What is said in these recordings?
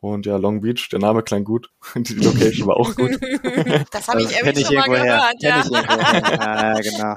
Und ja, Long Beach, der Name klang gut. Die Location war auch gut. das habe ich irgendwie schon mal gehört, ja. ja, genau.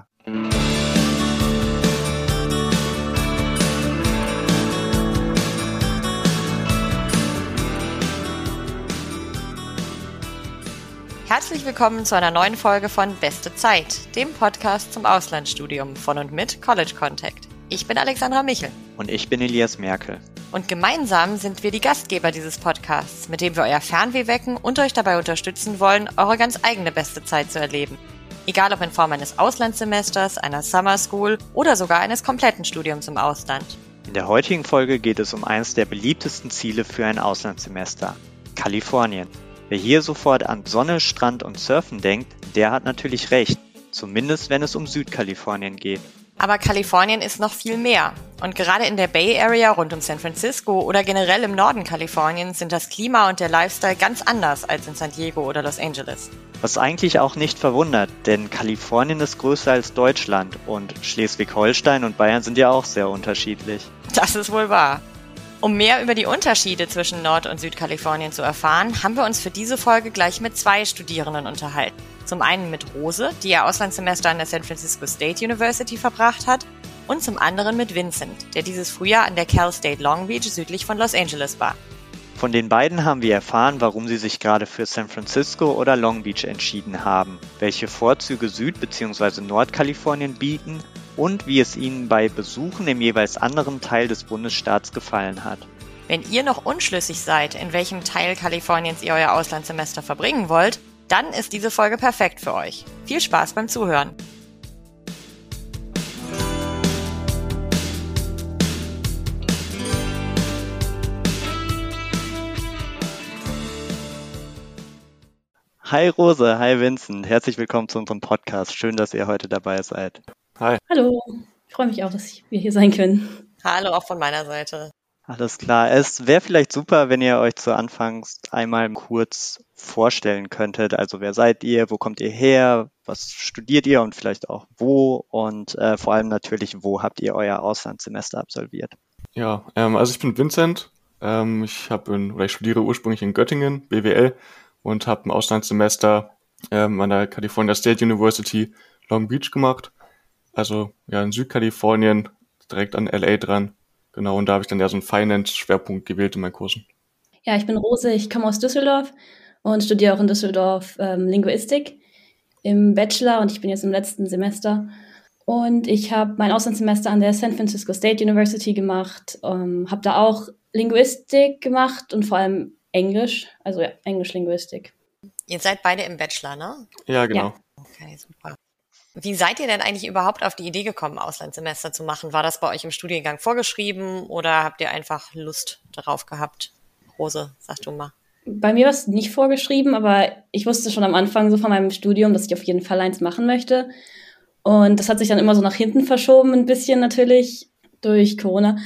Herzlich willkommen zu einer neuen Folge von Beste Zeit, dem Podcast zum Auslandsstudium von und mit College Contact. Ich bin Alexandra Michel. Und ich bin Elias Merkel. Und gemeinsam sind wir die Gastgeber dieses Podcasts, mit dem wir euer Fernweh wecken und euch dabei unterstützen wollen, eure ganz eigene beste Zeit zu erleben. Egal ob in Form eines Auslandssemesters, einer Summer School oder sogar eines kompletten Studiums im Ausland. In der heutigen Folge geht es um eines der beliebtesten Ziele für ein Auslandssemester, Kalifornien. Wer hier sofort an Sonne, Strand und Surfen denkt, der hat natürlich recht, zumindest wenn es um Südkalifornien geht. Aber Kalifornien ist noch viel mehr. Und gerade in der Bay Area rund um San Francisco oder generell im Norden Kaliforniens sind das Klima und der Lifestyle ganz anders als in San Diego oder Los Angeles. Was eigentlich auch nicht verwundert, denn Kalifornien ist größer als Deutschland und Schleswig-Holstein und Bayern sind ja auch sehr unterschiedlich. Das ist wohl wahr. Um mehr über die Unterschiede zwischen Nord- und Südkalifornien zu erfahren, haben wir uns für diese Folge gleich mit zwei Studierenden unterhalten. Zum einen mit Rose, die ihr Auslandssemester an der San Francisco State University verbracht hat, und zum anderen mit Vincent, der dieses Frühjahr an der Cal State Long Beach südlich von Los Angeles war. Von den beiden haben wir erfahren, warum sie sich gerade für San Francisco oder Long Beach entschieden haben, welche Vorzüge Süd- bzw. Nordkalifornien bieten und wie es ihnen bei Besuchen im jeweils anderen Teil des Bundesstaats gefallen hat. Wenn ihr noch unschlüssig seid, in welchem Teil Kaliforniens ihr euer Auslandssemester verbringen wollt, dann ist diese Folge perfekt für euch. Viel Spaß beim Zuhören. Hi Rose, hi Vincent, herzlich willkommen zu unserem Podcast. Schön, dass ihr heute dabei seid. Hi. Hallo, ich freue mich auch, dass wir hier sein können. Hallo auch von meiner Seite. Alles klar. Es wäre vielleicht super, wenn ihr euch zu Anfangs einmal kurz vorstellen könntet. Also wer seid ihr, wo kommt ihr her, was studiert ihr und vielleicht auch wo und äh, vor allem natürlich, wo habt ihr euer Auslandssemester absolviert? Ja, ähm, also ich bin Vincent. Ähm, ich habe oder ich studiere ursprünglich in Göttingen BWL und habe ein Auslandssemester ähm, an der California State University Long Beach gemacht. Also ja in Südkalifornien, direkt an LA dran. Genau, und da habe ich dann ja so einen Finance-Schwerpunkt gewählt in meinen Kursen. Ja, ich bin Rose, ich komme aus Düsseldorf und studiere auch in Düsseldorf ähm, Linguistik im Bachelor und ich bin jetzt im letzten Semester. Und ich habe mein Auslandssemester an der San Francisco State University gemacht, ähm, habe da auch Linguistik gemacht und vor allem Englisch, also ja, Englisch-Linguistik. Ihr seid beide im Bachelor, ne? Ja, genau. Ja. Okay, super. Wie seid ihr denn eigentlich überhaupt auf die Idee gekommen, Auslandssemester zu machen? War das bei euch im Studiengang vorgeschrieben oder habt ihr einfach Lust darauf gehabt? Rose, sag du mal. Bei mir war es nicht vorgeschrieben, aber ich wusste schon am Anfang so von meinem Studium, dass ich auf jeden Fall eins machen möchte. Und das hat sich dann immer so nach hinten verschoben, ein bisschen natürlich durch Corona.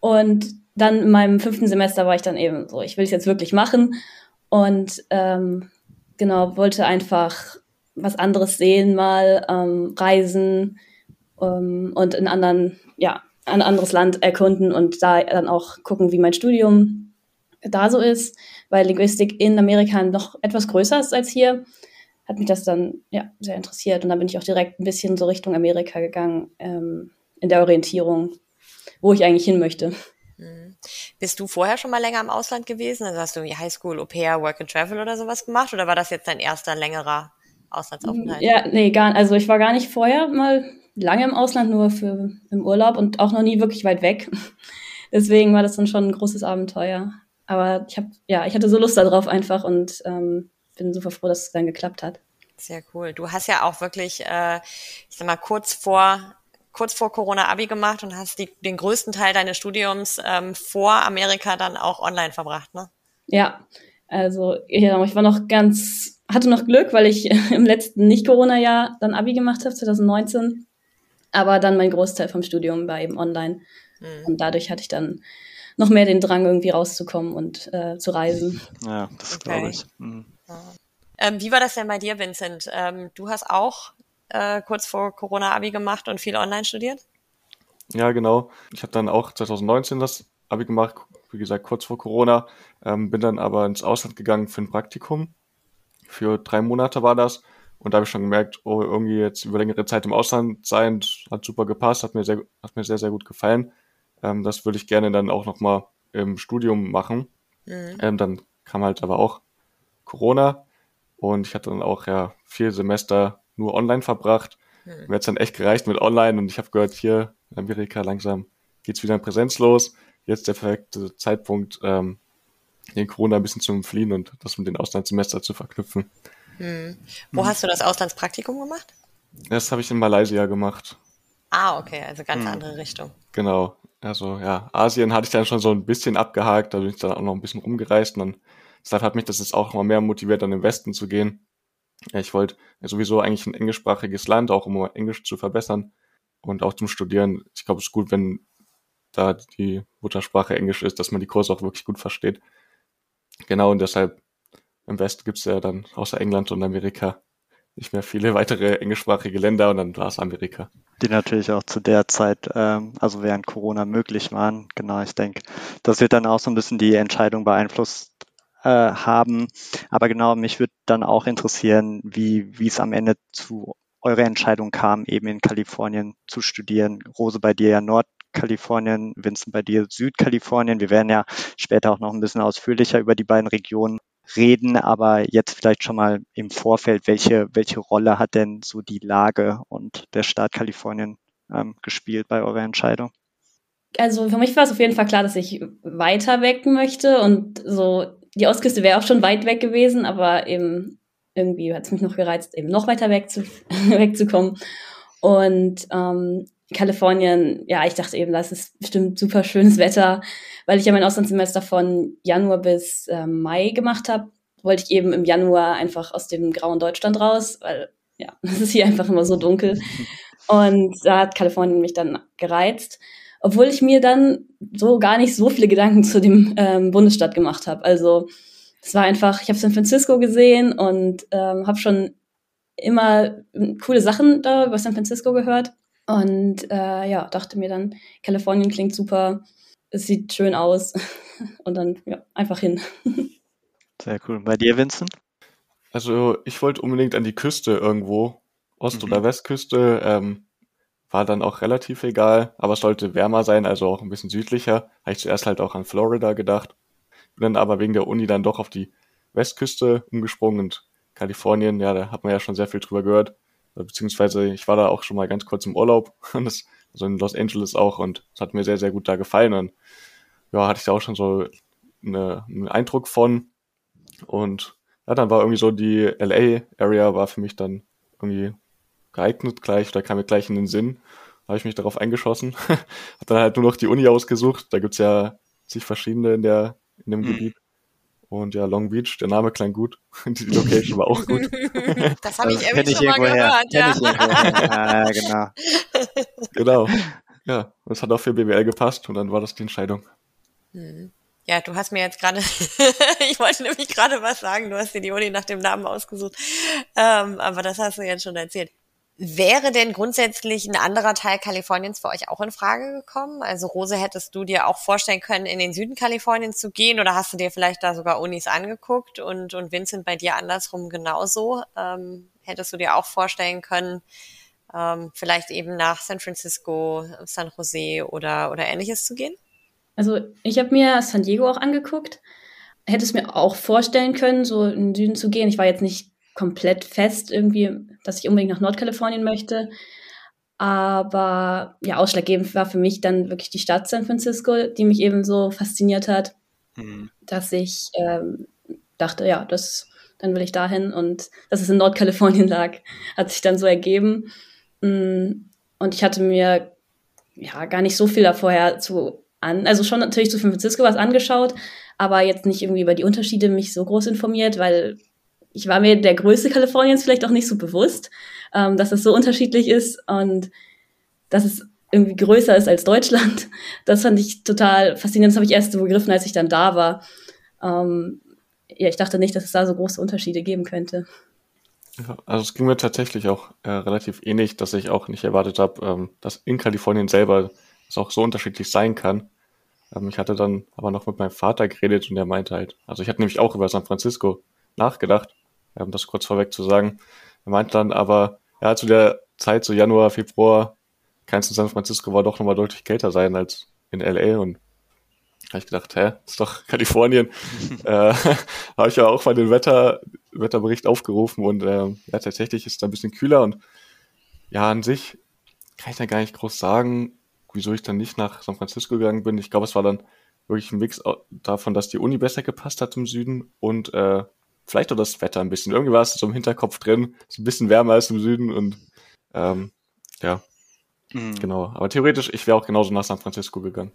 Und dann in meinem fünften Semester war ich dann eben so, ich will es jetzt wirklich machen. Und ähm, genau, wollte einfach was anderes sehen, mal ähm, reisen ähm, und in anderen, ja, ein anderes Land erkunden und da dann auch gucken, wie mein Studium da so ist, weil Linguistik in Amerika noch etwas größer ist als hier, hat mich das dann ja sehr interessiert und dann bin ich auch direkt ein bisschen so Richtung Amerika gegangen ähm, in der Orientierung, wo ich eigentlich hin möchte. Mhm. Bist du vorher schon mal länger im Ausland gewesen? Also hast du Highschool, Au pair, Work and Travel oder sowas gemacht? Oder war das jetzt dein erster längerer Auslandsaufenthalt? Ja, nee, gar Also ich war gar nicht vorher mal lange im Ausland, nur für im Urlaub und auch noch nie wirklich weit weg. Deswegen war das dann schon ein großes Abenteuer. Aber ich habe, ja, ich hatte so Lust darauf einfach und ähm, bin super froh, dass es dann geklappt hat. Sehr cool. Du hast ja auch wirklich, äh, ich sag mal, kurz vor kurz vor Corona Abi gemacht und hast die, den größten Teil deines Studiums ähm, vor Amerika dann auch online verbracht, ne? Ja, also ja, ich war noch ganz hatte noch Glück, weil ich im letzten Nicht-Corona-Jahr dann Abi gemacht habe, 2019. Aber dann mein Großteil vom Studium war eben online. Mhm. Und dadurch hatte ich dann noch mehr den Drang, irgendwie rauszukommen und äh, zu reisen. Ja, das okay. glaube ich. Mhm. Ähm, wie war das denn bei dir, Vincent? Ähm, du hast auch äh, kurz vor Corona Abi gemacht und viel online studiert? Ja, genau. Ich habe dann auch 2019 das Abi gemacht, wie gesagt, kurz vor Corona, ähm, bin dann aber ins Ausland gegangen für ein Praktikum. Für drei Monate war das. Und da habe ich schon gemerkt, oh, irgendwie jetzt über längere Zeit im Ausland sein, hat super gepasst, hat mir sehr, hat mir sehr, sehr gut gefallen. Ähm, das würde ich gerne dann auch nochmal im Studium machen. Mhm. Ähm, dann kam halt aber auch Corona und ich hatte dann auch ja vier Semester nur online verbracht. Mhm. Mir hat dann echt gereicht mit online und ich habe gehört, hier in Amerika langsam geht's wieder in Präsenz los. Jetzt der perfekte Zeitpunkt, ähm, den Corona ein bisschen zu entfliehen und das mit den Auslandssemester zu verknüpfen. Hm. Wo hm. hast du das Auslandspraktikum gemacht? Das habe ich in Malaysia gemacht. Ah, okay, also ganz hm. andere Richtung. Genau. Also ja, Asien hatte ich dann schon so ein bisschen abgehakt, da bin ich dann auch noch ein bisschen rumgereist und dann, deshalb hat mich das jetzt auch mal mehr motiviert, dann im Westen zu gehen. Ich wollte sowieso eigentlich ein englischsprachiges Land, auch um Englisch zu verbessern und auch zum Studieren. Ich glaube, es ist gut, wenn da die Muttersprache Englisch ist, dass man die Kurse auch wirklich gut versteht. Genau, und deshalb im Westen gibt's ja dann außer England und Amerika nicht mehr viele weitere englischsprachige Länder und dann war es Amerika. Die natürlich auch zu der Zeit, ähm, also während Corona möglich waren. Genau, ich denke, das wird dann auch so ein bisschen die Entscheidung beeinflusst äh, haben. Aber genau, mich würde dann auch interessieren, wie, es am Ende zu eurer Entscheidung kam, eben in Kalifornien zu studieren. Rose, bei dir ja Nordkalifornien, Vincent bei dir Südkalifornien. Wir werden ja später auch noch ein bisschen ausführlicher über die beiden Regionen reden, aber jetzt vielleicht schon mal im Vorfeld, welche, welche Rolle hat denn so die Lage und der Staat Kalifornien ähm, gespielt bei eurer Entscheidung? Also für mich war es auf jeden Fall klar, dass ich weiter weg möchte und so die Ostküste wäre auch schon weit weg gewesen, aber eben irgendwie hat es mich noch gereizt, eben noch weiter weg zu, wegzukommen. Und ähm, Kalifornien, ja, ich dachte eben, das ist bestimmt super schönes Wetter, weil ich ja mein Auslandssemester von Januar bis äh, Mai gemacht habe, wollte ich eben im Januar einfach aus dem grauen Deutschland raus, weil ja, es ist hier einfach immer so dunkel. Und da hat Kalifornien mich dann gereizt, obwohl ich mir dann so gar nicht so viele Gedanken zu dem ähm, Bundesstaat gemacht habe. Also es war einfach, ich habe San Francisco gesehen und ähm, habe schon immer coole Sachen da über San Francisco gehört und äh, ja, dachte mir dann, Kalifornien klingt super, es sieht schön aus. Und dann ja, einfach hin. Sehr cool. Bei dir, Vincent? Also ich wollte unbedingt an die Küste irgendwo, Ost- mhm. oder Westküste. Ähm, war dann auch relativ egal, aber es sollte wärmer sein, also auch ein bisschen südlicher. Habe ich zuerst halt auch an Florida gedacht. Bin dann aber wegen der Uni dann doch auf die Westküste umgesprungen und Kalifornien, ja, da hat man ja schon sehr viel drüber gehört beziehungsweise ich war da auch schon mal ganz kurz im Urlaub, das, also in Los Angeles auch. Und es hat mir sehr, sehr gut da gefallen. Und ja, hatte ich da auch schon so eine, einen Eindruck von. Und ja, dann war irgendwie so die LA-Area war für mich dann irgendwie geeignet gleich, da kam mir gleich in den Sinn, habe ich mich darauf eingeschossen, habe dann halt nur noch die Uni ausgesucht, da gibt's ja zig verschiedene in der in dem mhm. Gebiet und ja, Long Beach, der Name klang gut. Die Location war auch gut. Das habe ich irgendwie schon mal gehört, ja. ah, genau. Genau. Ja, das hat auch für BWL gepasst und dann war das die Entscheidung. Hm. Ja, du hast mir jetzt gerade, ich wollte nämlich gerade was sagen, du hast dir die Uni nach dem Namen ausgesucht, ähm, aber das hast du jetzt schon erzählt. Wäre denn grundsätzlich ein anderer Teil Kaliforniens für euch auch in Frage gekommen? Also Rose, hättest du dir auch vorstellen können, in den Süden Kaliforniens zu gehen oder hast du dir vielleicht da sogar Unis angeguckt und, und Vincent bei dir andersrum genauso? Ähm, hättest du dir auch vorstellen können, ähm, vielleicht eben nach San Francisco, San Jose oder, oder ähnliches zu gehen? Also ich habe mir San Diego auch angeguckt. Hätte es mir auch vorstellen können, so in den Süden zu gehen. Ich war jetzt nicht komplett fest irgendwie, dass ich unbedingt nach Nordkalifornien möchte. Aber ja, ausschlaggebend war für mich dann wirklich die Stadt San Francisco, die mich eben so fasziniert hat, mhm. dass ich ähm, dachte, ja, das, dann will ich dahin. Und dass es in Nordkalifornien lag, hat sich dann so ergeben. Mm, und ich hatte mir ja gar nicht so viel da vorher zu an, also schon natürlich zu San Francisco was angeschaut, aber jetzt nicht irgendwie über die Unterschiede mich so groß informiert, weil ich war mir der Größe Kaliforniens vielleicht auch nicht so bewusst, ähm, dass es so unterschiedlich ist und dass es irgendwie größer ist als Deutschland. Das fand ich total faszinierend. Das habe ich erst so begriffen, als ich dann da war. Ähm, ja, ich dachte nicht, dass es da so große Unterschiede geben könnte. Also es ging mir tatsächlich auch äh, relativ ähnlich, dass ich auch nicht erwartet habe, ähm, dass in Kalifornien selber es auch so unterschiedlich sein kann. Ähm, ich hatte dann aber noch mit meinem Vater geredet und er meinte halt, also ich hatte nämlich auch über San Francisco nachgedacht, ähm, das kurz vorweg zu sagen. Er meinte dann aber, ja, zu der Zeit, so Januar, Februar, kann es in San Francisco war doch nochmal deutlich kälter sein als in LA und habe ich gedacht, hä, ist doch Kalifornien. äh, habe ich ja auch mal den Wetter, Wetterbericht aufgerufen und äh, ja, tatsächlich ist es ein bisschen kühler und ja, an sich kann ich da gar nicht groß sagen, wieso ich dann nicht nach San Francisco gegangen bin. Ich glaube, es war dann wirklich ein Mix davon, dass die Uni besser gepasst hat im Süden und äh, vielleicht auch das Wetter ein bisschen. Irgendwie war es so im Hinterkopf drin, so ein bisschen wärmer als im Süden und ähm, ja, mhm. genau. Aber theoretisch, ich wäre auch genauso nach San Francisco gegangen.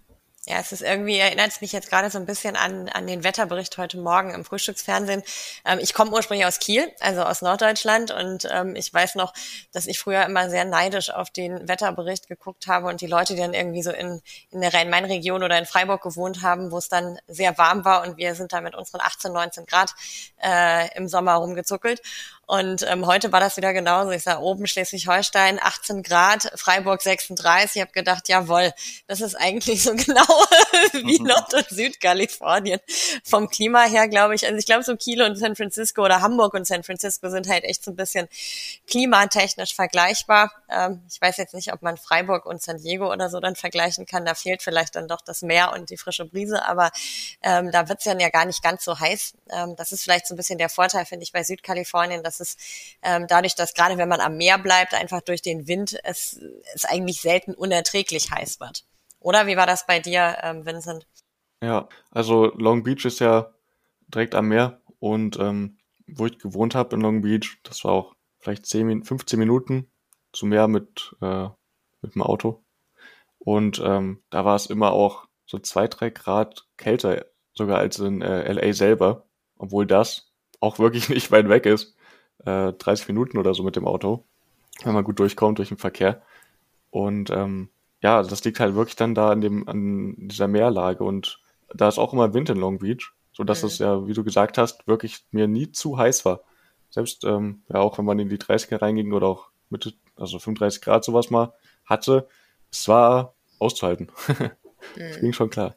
Ja, es ist irgendwie, erinnert es mich jetzt gerade so ein bisschen an, an den Wetterbericht heute Morgen im Frühstücksfernsehen. Ähm, ich komme ursprünglich aus Kiel, also aus Norddeutschland und ähm, ich weiß noch, dass ich früher immer sehr neidisch auf den Wetterbericht geguckt habe und die Leute, die dann irgendwie so in, in der Rhein-Main-Region oder in Freiburg gewohnt haben, wo es dann sehr warm war und wir sind da mit unseren 18, 19 Grad äh, im Sommer rumgezuckelt. Und ähm, heute war das wieder genauso. Ich sah oben Schleswig-Holstein 18 Grad, Freiburg 36. Ich habe gedacht, jawohl, das ist eigentlich so genau wie mhm. Nord- und Südkalifornien. Vom Klima her glaube ich, also ich glaube so Kiel und San Francisco oder Hamburg und San Francisco sind halt echt so ein bisschen klimatechnisch vergleichbar. Ähm, ich weiß jetzt nicht, ob man Freiburg und San Diego oder so dann vergleichen kann. Da fehlt vielleicht dann doch das Meer und die frische Brise, aber ähm, da wird es dann ja gar nicht ganz so heiß. Ähm, das ist vielleicht so ein bisschen der Vorteil, finde ich, bei Südkalifornien, dass es ähm, dadurch, dass gerade wenn man am Meer bleibt, einfach durch den Wind, es, es eigentlich selten unerträglich heiß wird. Oder wie war das bei dir, ähm, Vincent? Ja, also Long Beach ist ja direkt am Meer und ähm, wo ich gewohnt habe in Long Beach, das war auch vielleicht 10, 15 Minuten zum Meer mit, äh, mit dem Auto. Und ähm, da war es immer auch so zwei, drei Grad kälter, sogar als in äh, LA selber, obwohl das auch wirklich nicht weit weg ist äh, 30 Minuten oder so mit dem Auto, wenn man gut durchkommt durch den Verkehr. Und ähm, ja, das liegt halt wirklich dann da an dem, an dieser Meerlage und da ist auch immer Wind in Long Beach, so dass mhm. es ja, wie du gesagt hast, wirklich mir nie zu heiß war. Selbst ähm, ja auch wenn man in die 30er reinging oder auch Mitte, also 35 Grad sowas mal hatte, es war auszuhalten. mhm. ging schon klar.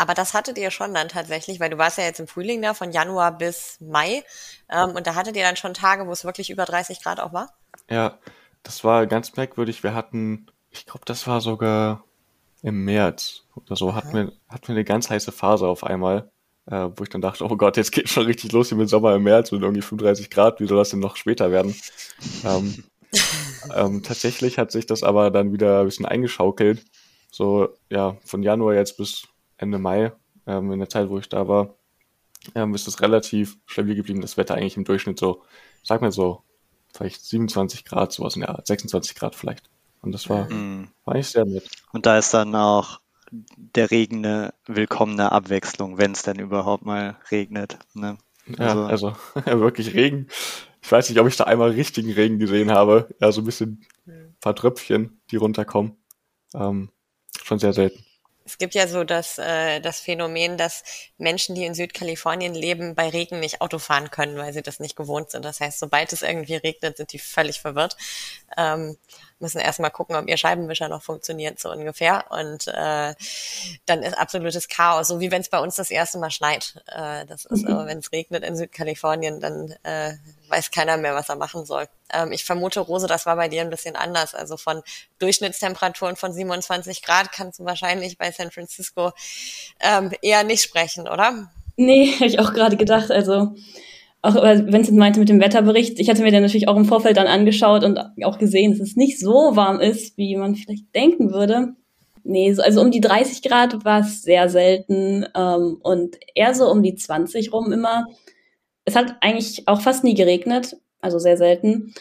Aber das hattet ihr schon dann tatsächlich, weil du warst ja jetzt im Frühling da von Januar bis Mai ähm, und da hattet ihr dann schon Tage, wo es wirklich über 30 Grad auch war? Ja, das war ganz merkwürdig. Wir hatten, ich glaube, das war sogar im März oder so, hatten wir, hatten wir eine ganz heiße Phase auf einmal, äh, wo ich dann dachte, oh Gott, jetzt geht schon richtig los hier mit Sommer im März mit irgendwie 35 Grad, wie soll das denn noch später werden? ähm, ähm, tatsächlich hat sich das aber dann wieder ein bisschen eingeschaukelt. So, ja, von Januar jetzt bis Ende Mai, ähm, in der Zeit, wo ich da war, ähm, ist es relativ stabil geblieben. Das Wetter eigentlich im Durchschnitt so, sag mal so, vielleicht 27 Grad, sowas in der Art, 26 Grad vielleicht. Und das war, mhm. war eigentlich sehr nett. Und da ist dann auch der Regen eine willkommene Abwechslung, wenn es denn überhaupt mal regnet. Ne? Also, ja, also wirklich Regen. Ich weiß nicht, ob ich da einmal richtigen Regen gesehen habe. Ja, so ein bisschen ein paar Tröpfchen, die runterkommen. Ähm, schon sehr selten. Es gibt ja so das, äh, das Phänomen, dass Menschen, die in Südkalifornien leben, bei Regen nicht Auto fahren können, weil sie das nicht gewohnt sind. Das heißt, sobald es irgendwie regnet, sind die völlig verwirrt. Ähm, müssen erstmal gucken, ob ihr Scheibenwischer noch funktioniert, so ungefähr. Und äh, dann ist absolutes Chaos, so wie wenn es bei uns das erste Mal schneit. Äh, das ist aber, wenn es regnet in Südkalifornien, dann äh, weiß keiner mehr, was er machen soll. Ähm, ich vermute, Rose, das war bei dir ein bisschen anders. Also von Durchschnittstemperaturen von 27 Grad kannst du wahrscheinlich bei San Francisco ähm, eher nicht sprechen, oder? Nee, habe ich auch gerade gedacht. Also auch Vincent meinte mit dem Wetterbericht, ich hatte mir den natürlich auch im Vorfeld dann angeschaut und auch gesehen, dass es nicht so warm ist, wie man vielleicht denken würde. Nee, also um die 30 Grad war es sehr selten ähm, und eher so um die 20 rum immer. Es hat eigentlich auch fast nie geregnet, also sehr selten.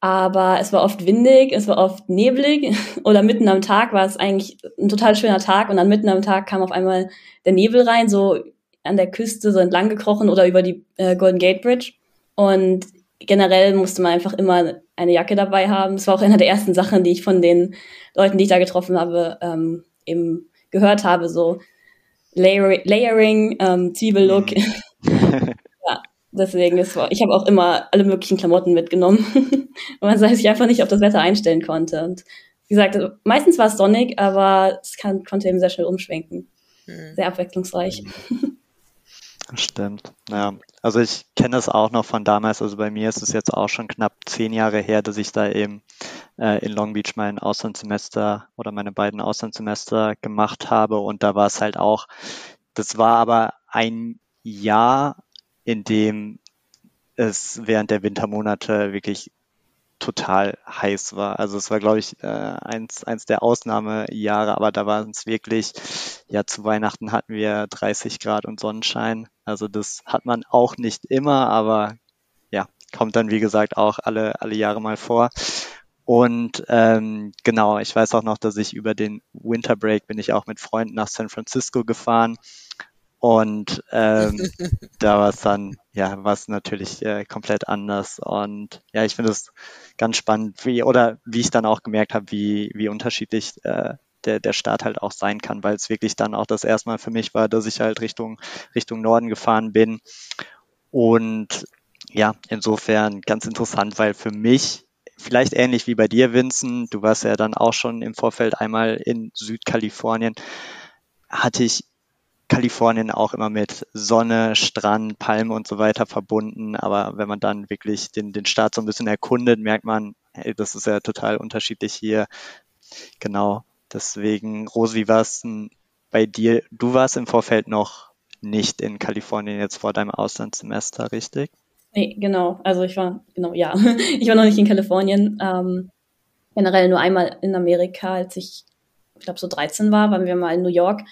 Aber es war oft windig, es war oft neblig oder mitten am Tag war es eigentlich ein total schöner Tag und dann mitten am Tag kam auf einmal der Nebel rein, so an der Küste so entlang gekrochen oder über die äh, Golden Gate Bridge. Und generell musste man einfach immer eine Jacke dabei haben. Es war auch eine der ersten Sachen, die ich von den Leuten, die ich da getroffen habe, ähm, eben gehört habe, so Layer Layering, ähm, Zwiebellook. Mhm. deswegen ist ich habe auch immer alle möglichen Klamotten mitgenommen, weil man sich einfach nicht auf das Wetter einstellen konnte. Und wie gesagt, meistens war es sonnig, aber es kann, konnte eben sehr schnell umschwenken. hm. sehr abwechslungsreich. Stimmt. Ja, also ich kenne das auch noch von damals. Also bei mir ist es jetzt auch schon knapp zehn Jahre her, dass ich da eben äh, in Long Beach mein Auslandssemester oder meine beiden Auslandssemester gemacht habe. Und da war es halt auch, das war aber ein Jahr, in dem es während der Wintermonate wirklich total heiß war. Also es war, glaube ich, äh, eins, eins der Ausnahmejahre, aber da waren es wirklich, ja, zu Weihnachten hatten wir 30 Grad und Sonnenschein. Also das hat man auch nicht immer, aber ja, kommt dann, wie gesagt, auch alle, alle Jahre mal vor. Und ähm, genau, ich weiß auch noch, dass ich über den Winter Break bin ich auch mit Freunden nach San Francisco gefahren und ähm, da war es dann, ja, war es natürlich äh, komplett anders. Und ja, ich finde es ganz spannend, wie, oder wie ich dann auch gemerkt habe, wie, wie unterschiedlich äh, der, der Start halt auch sein kann, weil es wirklich dann auch das erste Mal für mich war, dass ich halt Richtung, Richtung Norden gefahren bin. Und ja, insofern ganz interessant, weil für mich vielleicht ähnlich wie bei dir, Vincent, du warst ja dann auch schon im Vorfeld einmal in Südkalifornien, hatte ich Kalifornien auch immer mit Sonne, Strand, Palmen und so weiter verbunden. Aber wenn man dann wirklich den, den Staat so ein bisschen erkundet, merkt man, hey, das ist ja total unterschiedlich hier. Genau. Deswegen, Rose, wie war es denn bei dir? Du warst im Vorfeld noch nicht in Kalifornien jetzt vor deinem Auslandssemester, richtig? Nee, genau. Also ich war, genau, ja. Ich war noch nicht in Kalifornien. Ähm, generell nur einmal in Amerika, als ich, ich glaube, so 13 war, waren wir mal in New York.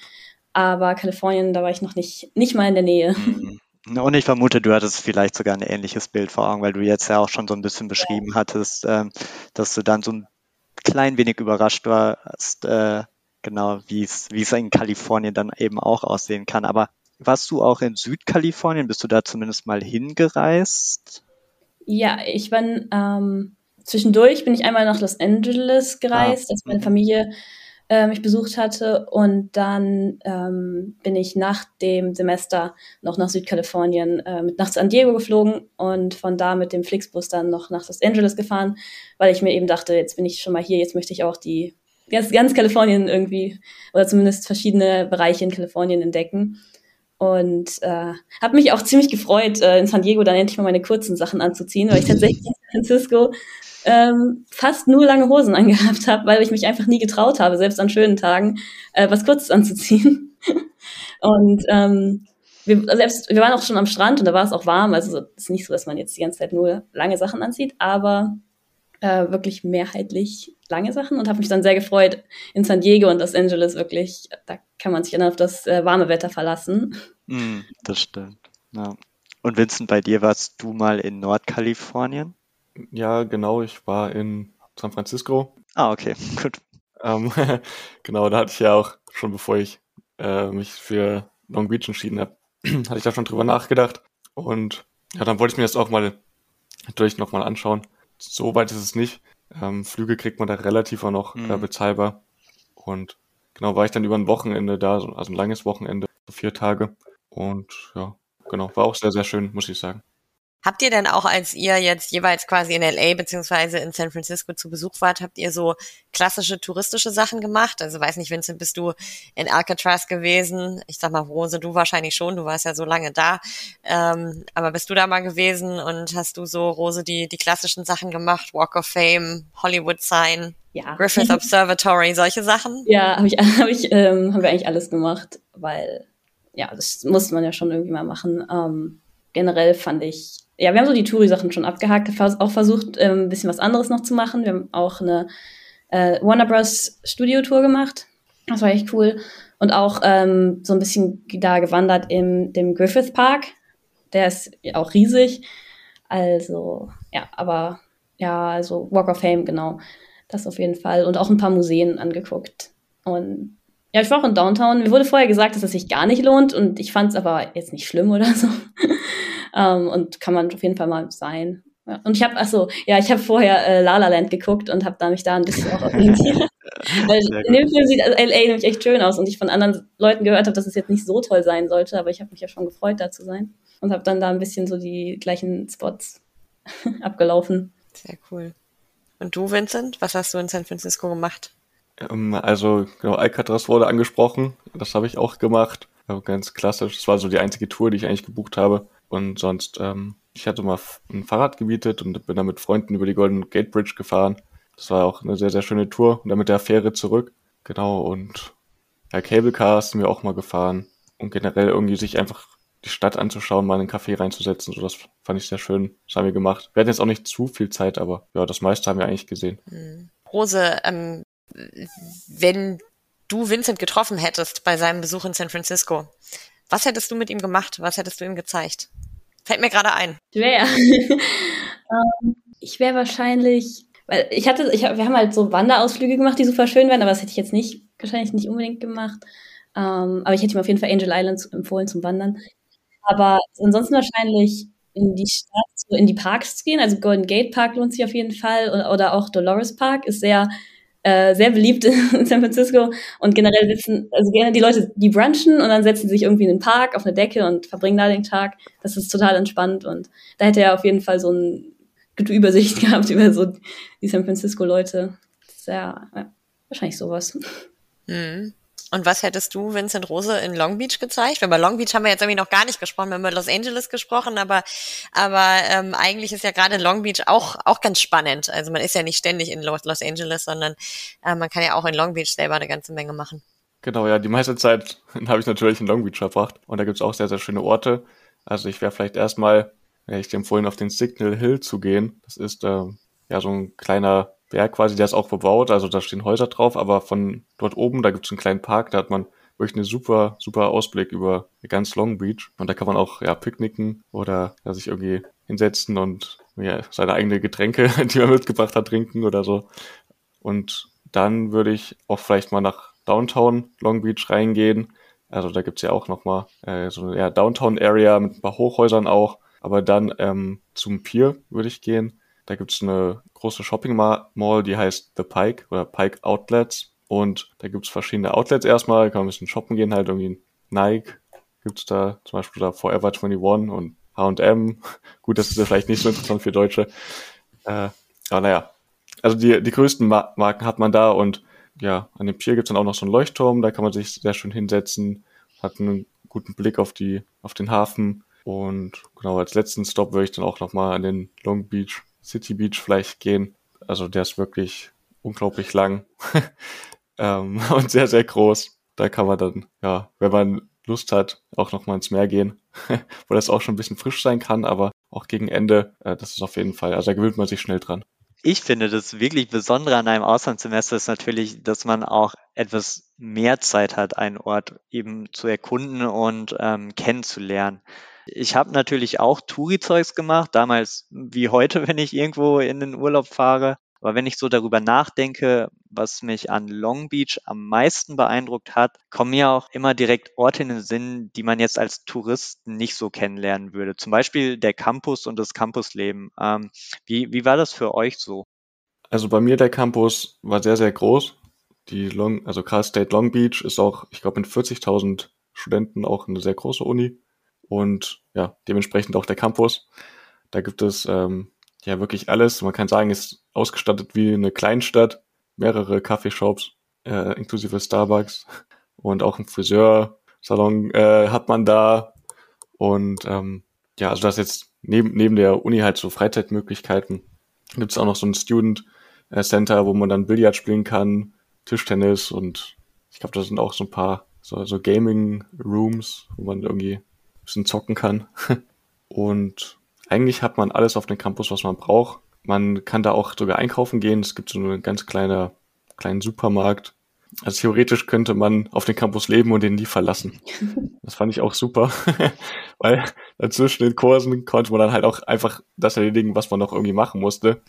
Aber Kalifornien, da war ich noch nicht, nicht mal in der Nähe. Mhm. Und ich vermute, du hattest vielleicht sogar ein ähnliches Bild vor Augen, weil du jetzt ja auch schon so ein bisschen beschrieben hattest, ähm, dass du dann so ein klein wenig überrascht warst, äh, genau, wie es, wie es in Kalifornien dann eben auch aussehen kann. Aber warst du auch in Südkalifornien? Bist du da zumindest mal hingereist? Ja, ich bin ähm, zwischendurch bin ich einmal nach Los Angeles gereist, ah. als meine Familie äh, mich besucht hatte. Und dann ähm, bin ich nach dem Semester noch nach Südkalifornien äh, mit nach San Diego geflogen und von da mit dem Flixbus dann noch nach Los Angeles gefahren, weil ich mir eben dachte, jetzt bin ich schon mal hier, jetzt möchte ich auch die ganz, ganz Kalifornien irgendwie oder zumindest verschiedene Bereiche in Kalifornien entdecken. Und äh, habe mich auch ziemlich gefreut, äh, in San Diego dann endlich mal meine kurzen Sachen anzuziehen, weil ich tatsächlich in San Francisco ähm, fast nur lange Hosen angehabt habe, weil ich mich einfach nie getraut habe, selbst an schönen Tagen, äh, was Kurzes anzuziehen. und ähm, wir, selbst, wir waren auch schon am Strand und da war es auch warm. Also es ist nicht so, dass man jetzt die ganze Zeit nur lange Sachen anzieht, aber äh, wirklich mehrheitlich lange Sachen und habe mich dann sehr gefreut in San Diego und Los Angeles wirklich. Da kann man sich dann auf das äh, warme Wetter verlassen. Mm, das stimmt. Ja. Und Vincent, bei dir warst du mal in Nordkalifornien? Ja, genau. Ich war in San Francisco. Ah, okay, gut. Ähm, genau, da hatte ich ja auch schon, bevor ich äh, mich für Long Beach entschieden habe, hatte ich da schon drüber nachgedacht. Und ja, dann wollte ich mir das auch mal natürlich nochmal anschauen. So weit ist es nicht. Ähm, Flüge kriegt man da relativ auch noch mhm. äh, bezahlbar. Und genau, war ich dann über ein Wochenende da, also ein langes Wochenende, so vier Tage. Und ja, genau, war auch sehr, sehr schön, muss ich sagen. Habt ihr denn auch, als ihr jetzt jeweils quasi in LA beziehungsweise in San Francisco zu Besuch wart, habt ihr so klassische touristische Sachen gemacht? Also weiß nicht, Vincent, bist du in Alcatraz gewesen? Ich sag mal, Rose, du wahrscheinlich schon, du warst ja so lange da. Ähm, aber bist du da mal gewesen und hast du so, Rose, die, die klassischen Sachen gemacht? Walk of Fame, Hollywood Sign, ja. Griffith Observatory, solche Sachen? Ja, hab ich, hab ich, ähm, haben wir eigentlich alles gemacht, weil ja, das muss man ja schon irgendwie mal machen. Ähm, generell fand ich ja, wir haben so die Touri-Sachen schon abgehakt, auch versucht, ähm, ein bisschen was anderes noch zu machen. Wir haben auch eine äh, Warner Bros. Studio-Tour gemacht. Das war echt cool. Und auch ähm, so ein bisschen da gewandert im dem Griffith Park. Der ist auch riesig. Also, ja, aber ja, also Walk of Fame, genau. Das auf jeden Fall. Und auch ein paar Museen angeguckt. Und ja, ich war auch in Downtown. Mir wurde vorher gesagt, dass es sich gar nicht lohnt und ich fand es aber jetzt nicht schlimm oder so. ähm, und kann man auf jeden Fall mal sein. Ja. Und ich habe, achso, ja, ich habe vorher äh, La La Land geguckt und habe da mich da ein bisschen auch orientiert. Weil in dem Film sieht LA nämlich echt schön aus und ich von anderen Leuten gehört habe, dass es jetzt nicht so toll sein sollte, aber ich habe mich ja schon gefreut, da zu sein und habe dann da ein bisschen so die gleichen Spots abgelaufen. Sehr cool. Und du, Vincent, was hast du in San Francisco gemacht? Ähm, also, genau, Alcatraz wurde angesprochen. Das habe ich auch gemacht. Also ganz klassisch. Das war so die einzige Tour, die ich eigentlich gebucht habe. Und sonst, ähm, ich hatte mal ein Fahrrad gemietet und bin dann mit Freunden über die Golden Gate Bridge gefahren. Das war auch eine sehr, sehr schöne Tour. Und dann mit der Fähre zurück. Genau, und ja, Cable Car sind wir auch mal gefahren. Und generell irgendwie sich einfach die Stadt anzuschauen, mal in einen Café reinzusetzen. So, das fand ich sehr schön. Das haben wir gemacht. Wir hatten jetzt auch nicht zu viel Zeit, aber ja, das meiste haben wir eigentlich gesehen. Hm. Rose, ähm, wenn du Vincent getroffen hättest bei seinem Besuch in San Francisco, was hättest du mit ihm gemacht? Was hättest du ihm gezeigt? Fällt mir gerade ein. Schwer. ähm, ich wäre wahrscheinlich, weil ich hatte, ich, wir haben halt so Wanderausflüge gemacht, die super schön waren, aber das hätte ich jetzt nicht, wahrscheinlich nicht unbedingt gemacht. Ähm, aber ich hätte ihm auf jeden Fall Angel Island empfohlen zum Wandern. Aber ansonsten wahrscheinlich in die Stadt, so in die Parks zu gehen. Also Golden Gate Park lohnt sich auf jeden Fall oder auch Dolores Park ist sehr äh, sehr beliebt in San Francisco und generell sitzen, also gerne die Leute, die brunchen und dann setzen sie sich irgendwie in den Park auf eine Decke und verbringen da den Tag. Das ist total entspannt und da hätte er auf jeden Fall so eine gute Übersicht gehabt über so die San Francisco Leute. Sehr, ja, wahrscheinlich sowas. Mhm. Und was hättest du Vincent Rose in Long Beach gezeigt? Bei Long Beach haben wir jetzt irgendwie noch gar nicht gesprochen, wir haben über Los Angeles gesprochen, aber, aber ähm, eigentlich ist ja gerade Long Beach auch, auch ganz spannend. Also man ist ja nicht ständig in Los, Angeles, sondern äh, man kann ja auch in Long Beach selber eine ganze Menge machen. Genau, ja, die meiste Zeit habe ich natürlich in Long Beach verbracht und da gibt's auch sehr, sehr schöne Orte. Also ich wäre vielleicht erstmal, wäre ich dir empfohlen, auf den Signal Hill zu gehen. Das ist äh, ja so ein kleiner Berg quasi, der ist auch bebaut, also da stehen Häuser drauf, aber von dort oben, da gibt es einen kleinen Park, da hat man wirklich einen super, super Ausblick über ganz Long Beach. Und da kann man auch ja picknicken oder ja, sich irgendwie hinsetzen und ja, seine eigene Getränke, die man mitgebracht hat, trinken oder so. Und dann würde ich auch vielleicht mal nach Downtown Long Beach reingehen. Also da gibt's ja auch nochmal äh, so eine ja, Downtown-Area mit ein paar Hochhäusern auch. Aber dann ähm, zum Pier würde ich gehen. Da gibt's eine große Shopping Mall, die heißt The Pike oder Pike Outlets. Und da gibt's verschiedene Outlets erstmal, kann man ein bisschen shoppen gehen, halt irgendwie Nike gibt's da, zum Beispiel da Forever 21 und H&M. Gut, das ist ja vielleicht nicht so interessant für Deutsche. Äh, aber naja, also die, die größten Mar Marken hat man da und ja, an dem Pier gibt's dann auch noch so einen Leuchtturm, da kann man sich sehr schön hinsetzen, hat einen guten Blick auf die, auf den Hafen und genau als letzten Stop würde ich dann auch nochmal an den Long Beach City Beach vielleicht gehen. Also der ist wirklich unglaublich lang ähm, und sehr, sehr groß. Da kann man dann, ja, wenn man Lust hat, auch nochmal ins Meer gehen, wo das auch schon ein bisschen frisch sein kann, aber auch gegen Ende, äh, das ist auf jeden Fall, also da gewöhnt man sich schnell dran. Ich finde, das wirklich Besondere an einem Auslandssemester ist natürlich, dass man auch etwas mehr Zeit hat, einen Ort eben zu erkunden und ähm, kennenzulernen. Ich habe natürlich auch Touri-Zeugs gemacht, damals wie heute, wenn ich irgendwo in den Urlaub fahre. Aber wenn ich so darüber nachdenke, was mich an Long Beach am meisten beeindruckt hat, kommen mir auch immer direkt Orte in den Sinn, die man jetzt als Tourist nicht so kennenlernen würde. Zum Beispiel der Campus und das Campusleben. Ähm, wie, wie war das für euch so? Also bei mir der Campus war sehr, sehr groß. Die Long, also Cal State Long Beach ist auch, ich glaube, mit 40.000 Studenten auch eine sehr große Uni und ja, dementsprechend auch der Campus. Da gibt es ähm, ja wirklich alles. Man kann sagen, ist ausgestattet wie eine Kleinstadt, mehrere Kaffeeshops, äh, inklusive Starbucks und auch ein Friseursalon äh, hat man da. Und ähm, ja, also das jetzt neben, neben der Uni halt so Freizeitmöglichkeiten. Gibt es auch noch so ein Student äh, Center, wo man dann Billard spielen kann, Tischtennis und ich glaube, da sind auch so ein paar so, so Gaming Rooms, wo man irgendwie bisschen zocken kann. Und eigentlich hat man alles auf dem Campus, was man braucht. Man kann da auch sogar einkaufen gehen. Es gibt so einen ganz kleiner, kleinen Supermarkt. Also theoretisch könnte man auf dem Campus leben und den nie verlassen. Das fand ich auch super, weil dazwischen den Kursen konnte man dann halt auch einfach das erledigen, was man noch irgendwie machen musste.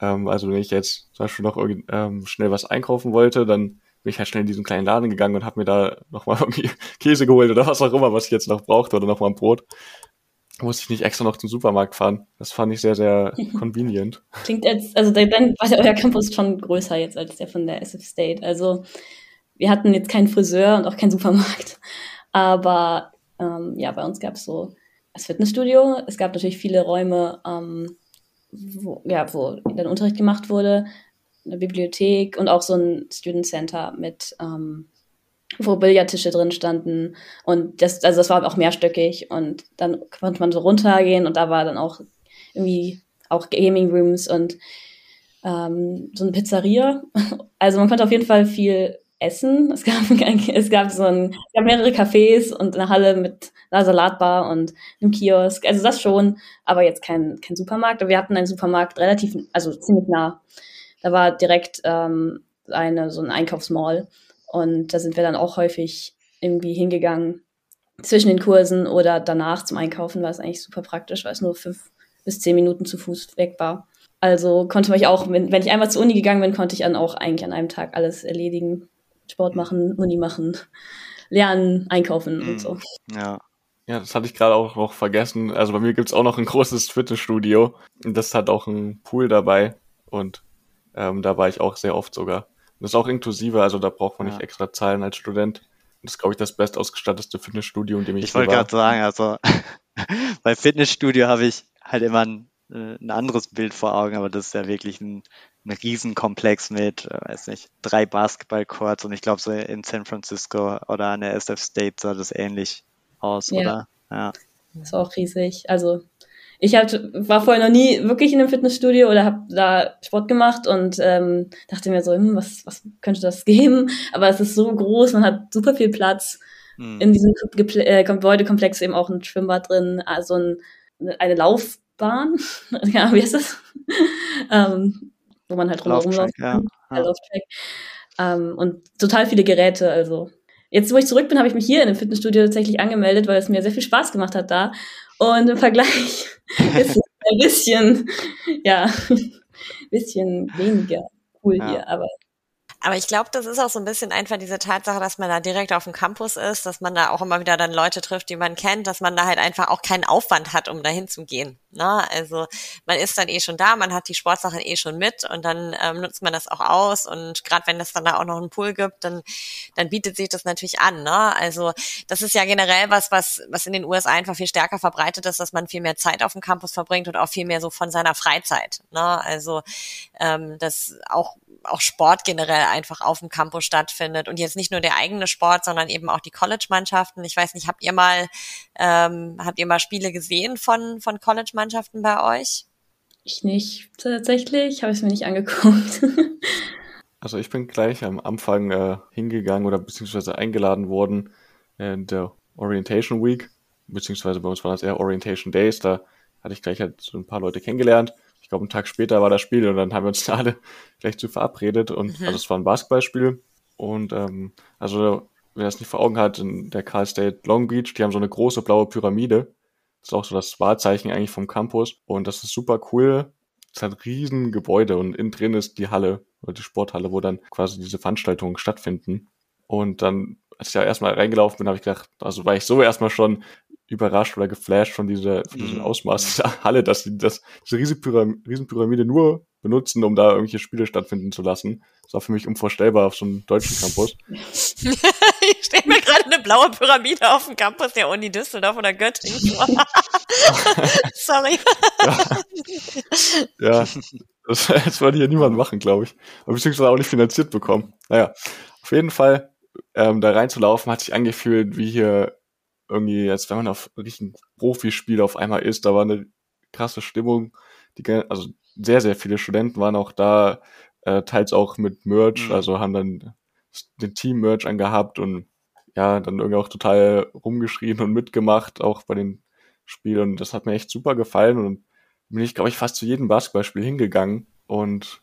Ähm, also wenn ich jetzt zum Beispiel noch ähm, schnell was einkaufen wollte, dann bin ich halt schnell in diesen kleinen Laden gegangen und habe mir da nochmal irgendwie Käse geholt oder was auch immer, was ich jetzt noch brauchte oder nochmal ein Brot. Musste ich nicht extra noch zum Supermarkt fahren. Das fand ich sehr, sehr convenient. Klingt jetzt, also dann war ja euer Campus schon größer jetzt als der von der SF State. Also wir hatten jetzt keinen Friseur und auch keinen Supermarkt. Aber ähm, ja, bei uns gab es so das Fitnessstudio. Es gab natürlich viele Räume, ähm, wo, ja, wo dann Unterricht gemacht wurde eine Bibliothek und auch so ein Student Center mit, ähm, wo Billardtische drin standen. Und das, also das war auch mehrstöckig. Und dann konnte man so runtergehen und da war dann auch irgendwie auch Gaming Rooms und ähm, so eine Pizzeria. Also man konnte auf jeden Fall viel essen. Es gab, es gab so ein, es gab mehrere Cafés und eine Halle mit einer Salatbar und einem Kiosk. Also das schon, aber jetzt kein, kein Supermarkt. Wir hatten einen Supermarkt relativ, also ziemlich nah. Da war direkt ähm, eine, so ein Einkaufsmall. Und da sind wir dann auch häufig irgendwie hingegangen zwischen den Kursen oder danach zum Einkaufen war es eigentlich super praktisch, weil es nur fünf bis zehn Minuten zu Fuß weg war. Also konnte man ich auch, wenn, wenn ich einmal zur Uni gegangen bin, konnte ich dann auch eigentlich an einem Tag alles erledigen. Sport machen, Uni machen, lernen, einkaufen mm. und so. Ja. Ja, das hatte ich gerade auch noch vergessen. Also bei mir gibt's auch noch ein großes Fitnessstudio. Und das hat auch einen Pool dabei. Und ähm, da war ich auch sehr oft sogar. Und das ist auch inklusive, also da braucht man ja. nicht extra zahlen als Student. Und das ist, glaube ich, das bestausgestattete Fitnessstudio, in dem ich Ich wollte gerade sagen, also bei Fitnessstudio habe ich halt immer ein, äh, ein anderes Bild vor Augen, aber das ist ja wirklich ein, ein Riesenkomplex mit, äh, weiß nicht, drei Basketballcourts und ich glaube so in San Francisco oder an der SF State sah das ähnlich aus, ja. oder? Ja. Das ist auch riesig. Also ich hab, war vorher noch nie wirklich in einem Fitnessstudio oder habe da Sport gemacht und ähm, dachte mir so, hm, was, was könnte das geben? Aber es ist so groß, man hat super viel Platz. Hm. In diesem äh, Gebäudekomplex eben auch ein Schwimmbad drin, also ein, eine Laufbahn, ja, wie heißt das? ähm, wo man halt rumlaufen kann. Ja. Ja. Ähm, und total viele Geräte, also Jetzt, wo ich zurück bin, habe ich mich hier in dem Fitnessstudio tatsächlich angemeldet, weil es mir sehr viel Spaß gemacht hat da. Und im Vergleich ist es ein bisschen, ja, ein bisschen weniger cool ja. hier, aber aber ich glaube, das ist auch so ein bisschen einfach diese Tatsache, dass man da direkt auf dem Campus ist, dass man da auch immer wieder dann Leute trifft, die man kennt, dass man da halt einfach auch keinen Aufwand hat, um dahin zu gehen. Ne? Also man ist dann eh schon da, man hat die Sportsachen eh schon mit und dann ähm, nutzt man das auch aus und gerade wenn es dann da auch noch einen Pool gibt, dann dann bietet sich das natürlich an. Ne? Also das ist ja generell was, was was in den USA einfach viel stärker verbreitet ist, dass man viel mehr Zeit auf dem Campus verbringt und auch viel mehr so von seiner Freizeit. Ne? Also ähm, das auch auch Sport generell einfach auf dem Campus stattfindet und jetzt nicht nur der eigene Sport, sondern eben auch die College-Mannschaften. Ich weiß nicht, habt ihr mal ähm, habt ihr mal Spiele gesehen von von College-Mannschaften bei euch? Ich nicht tatsächlich, habe ich es mir nicht angeguckt. also ich bin gleich am Anfang äh, hingegangen oder beziehungsweise eingeladen worden in der Orientation Week, beziehungsweise bei uns waren das eher Orientation Days. Da hatte ich gleich halt so ein paar Leute kennengelernt glaube, einen Tag später war das Spiel und dann haben wir uns da alle gleich zu verabredet. Und mhm. also es war ein Basketballspiel. Und ähm, also wer das nicht vor Augen hat, in der Cal State Long Beach, die haben so eine große blaue Pyramide. Das ist auch so das Wahrzeichen eigentlich vom Campus. Und das ist super cool. Es hat riesen Gebäude und innen drin ist die Halle oder die Sporthalle, wo dann quasi diese Veranstaltungen stattfinden. Und dann, als ich da erstmal reingelaufen bin, habe ich gedacht, also war ich so erstmal schon überrascht oder geflasht von dieser, von diesem mhm. Ausmaß dieser Halle, dass sie das, diese Riesenpyramide nur benutzen, um da irgendwelche Spiele stattfinden zu lassen. Das war für mich unvorstellbar auf so einem deutschen Campus. ich stelle mir gerade eine blaue Pyramide auf dem Campus der Uni Düsseldorf oder Göttingen vor. Sorry. ja, ja das, das wollte hier niemand machen, glaube ich. Aber beziehungsweise auch nicht finanziert bekommen. Naja, auf jeden Fall, ähm, da reinzulaufen, hat sich angefühlt wie hier irgendwie, als wenn man auf richtig Profispiel auf einmal ist, da war eine krasse Stimmung. Die, also sehr, sehr viele Studenten waren auch da, äh, teils auch mit Merch, mhm. also haben dann den Team-Merch angehabt und ja, dann irgendwie auch total rumgeschrien und mitgemacht, auch bei den Spielen. Und das hat mir echt super gefallen und bin ich, glaube ich, fast zu jedem Basketballspiel hingegangen. Und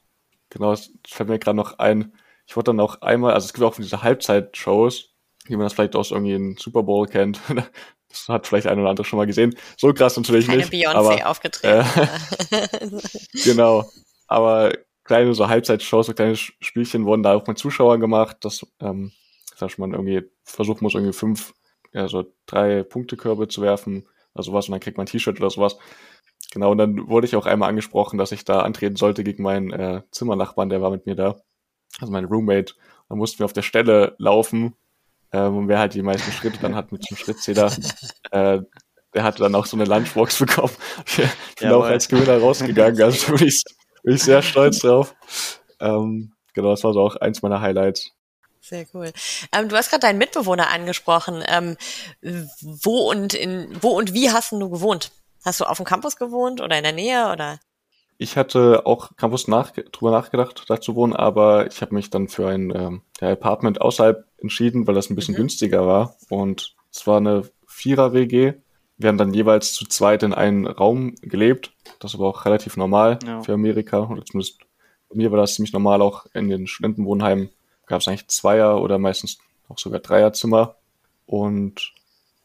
genau, es fällt mir gerade noch ein, ich wurde dann auch einmal, also es gibt auch diese Halbzeit-Shows, wie man das vielleicht aus irgendwie einem Super Bowl kennt. Das hat vielleicht ein oder andere schon mal gesehen. So krass natürlich Keine nicht. Keine Beyoncé aufgetreten. Äh, genau. Aber kleine so Halbzeitshows, so kleine Spielchen wurden da auch mit Zuschauern gemacht, dass, ähm, dass man irgendwie versuchen muss, irgendwie fünf, ja, so drei Punktekörbe zu werfen oder sowas und dann kriegt man ein T-Shirt oder sowas. Genau, und dann wurde ich auch einmal angesprochen, dass ich da antreten sollte gegen meinen äh, Zimmernachbarn, der war mit mir da, also mein Roommate. Dann mussten wir auf der Stelle laufen ähm, und wer halt die meisten Schritte dann hat mit dem Schrittzähler, äh, der hat dann auch so eine Lunchbox bekommen. Ich bin Jawohl. auch als Gewinner rausgegangen, also bin ich, bin ich sehr stolz drauf. Ähm, genau, das war so auch eins meiner Highlights. Sehr cool. Ähm, du hast gerade deinen Mitbewohner angesprochen. Ähm, wo und in wo und wie hast du gewohnt? Hast du auf dem Campus gewohnt oder in der Nähe oder? Ich hatte auch Campus nach, drüber nachgedacht, da zu wohnen, aber ich habe mich dann für ein ähm, Apartment außerhalb entschieden, weil das ein bisschen mhm. günstiger war. Und es war eine Vierer-WG. Wir haben dann jeweils zu zweit in einem Raum gelebt. Das war auch relativ normal ja. für Amerika. Oder zumindest bei mir war das ziemlich normal. Auch in den Studentenwohnheimen gab es eigentlich Zweier- oder meistens auch sogar Dreierzimmer. Und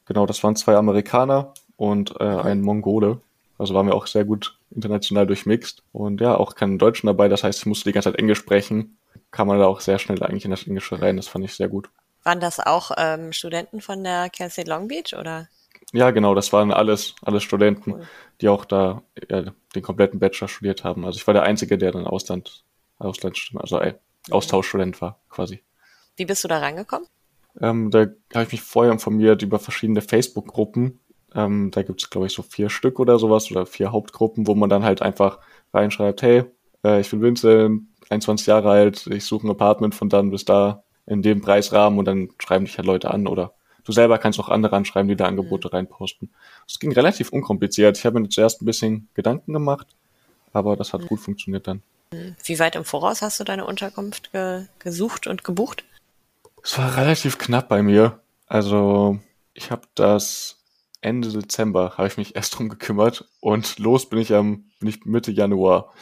genau, das waren zwei Amerikaner und äh, ein Mongole. Also waren wir auch sehr gut international durchmixt. Und ja, auch keinen Deutschen dabei. Das heißt, ich musste die ganze Zeit Englisch sprechen. Kam man da auch sehr schnell eigentlich in das Englische rein. Das fand ich sehr gut. Waren das auch ähm, Studenten von der Cal State Long Beach oder? Ja, genau, das waren alles, alles Studenten, cool. die auch da ja, den kompletten Bachelor studiert haben. Also ich war der Einzige, der dann Ausland, Ausland, also ey, Austauschstudent war, quasi. Wie bist du da rangekommen? Ähm, da habe ich mich vorher informiert über verschiedene Facebook-Gruppen, ähm, da gibt's glaube ich, so vier Stück oder sowas oder vier Hauptgruppen, wo man dann halt einfach reinschreibt, hey, äh, ich bin Vincent, 21 Jahre alt, ich suche ein Apartment von dann bis da in dem Preisrahmen und dann schreiben dich halt Leute an oder du selber kannst auch andere anschreiben, die da Angebote mhm. reinposten. Es ging relativ unkompliziert. Ich habe mir zuerst ein bisschen Gedanken gemacht, aber das hat mhm. gut funktioniert dann. Wie weit im Voraus hast du deine Unterkunft ge gesucht und gebucht? Es war relativ knapp bei mir. Also ich habe das Ende Dezember habe ich mich erst drum gekümmert und los bin ich am bin ich Mitte Januar.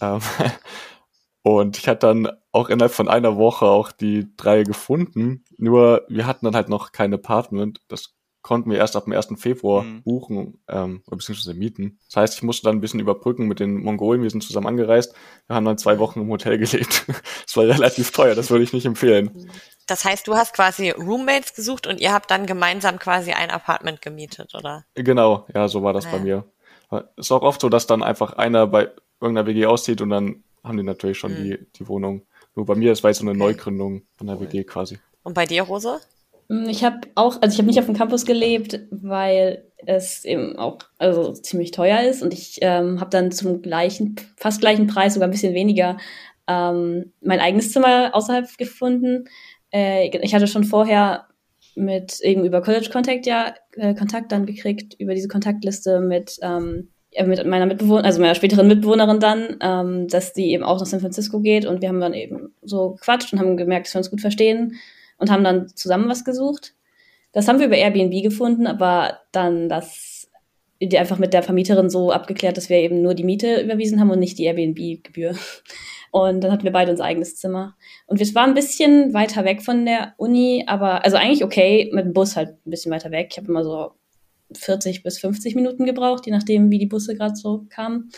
Ähm, und ich hatte dann auch innerhalb von einer Woche auch die drei gefunden. Nur wir hatten dann halt noch kein Apartment. Das konnten wir erst ab dem 1. Februar mhm. buchen, ähm, oder beziehungsweise mieten. Das heißt, ich musste dann ein bisschen überbrücken mit den Mongolen. Wir sind zusammen angereist. Wir haben dann zwei Wochen im Hotel gelebt. das war relativ teuer, das würde ich nicht empfehlen. Das heißt, du hast quasi Roommates gesucht und ihr habt dann gemeinsam quasi ein Apartment gemietet, oder? Genau, ja, so war das ah, bei mir. Ist auch oft so, dass dann einfach einer bei irgendeiner WG auszieht und dann haben die natürlich schon mhm. die, die Wohnung. Nur bei mir, das war jetzt so eine okay. Neugründung von der cool. WG quasi. Und bei dir, Rose? Mm, ich habe auch, also ich habe nicht auf dem Campus gelebt, weil es eben auch also ziemlich teuer ist. Und ich ähm, habe dann zum gleichen, fast gleichen Preis, sogar ein bisschen weniger, ähm, mein eigenes Zimmer außerhalb gefunden. Äh, ich hatte schon vorher mit eben über College Contact ja äh, Kontakt dann gekriegt über diese Kontaktliste mit ähm, mit meiner Mitbewohnerin, also meiner späteren Mitbewohnerin dann, ähm, dass die eben auch nach San Francisco geht. Und wir haben dann eben so gequatscht und haben gemerkt, dass wir uns gut verstehen und haben dann zusammen was gesucht. Das haben wir über Airbnb gefunden, aber dann das die einfach mit der Vermieterin so abgeklärt, dass wir eben nur die Miete überwiesen haben und nicht die Airbnb-Gebühr. Und dann hatten wir beide unser eigenes Zimmer. Und es war ein bisschen weiter weg von der Uni, aber also eigentlich okay, mit dem Bus halt ein bisschen weiter weg. Ich habe immer so 40 bis 50 Minuten gebraucht, je nachdem, wie die Busse gerade so kamen.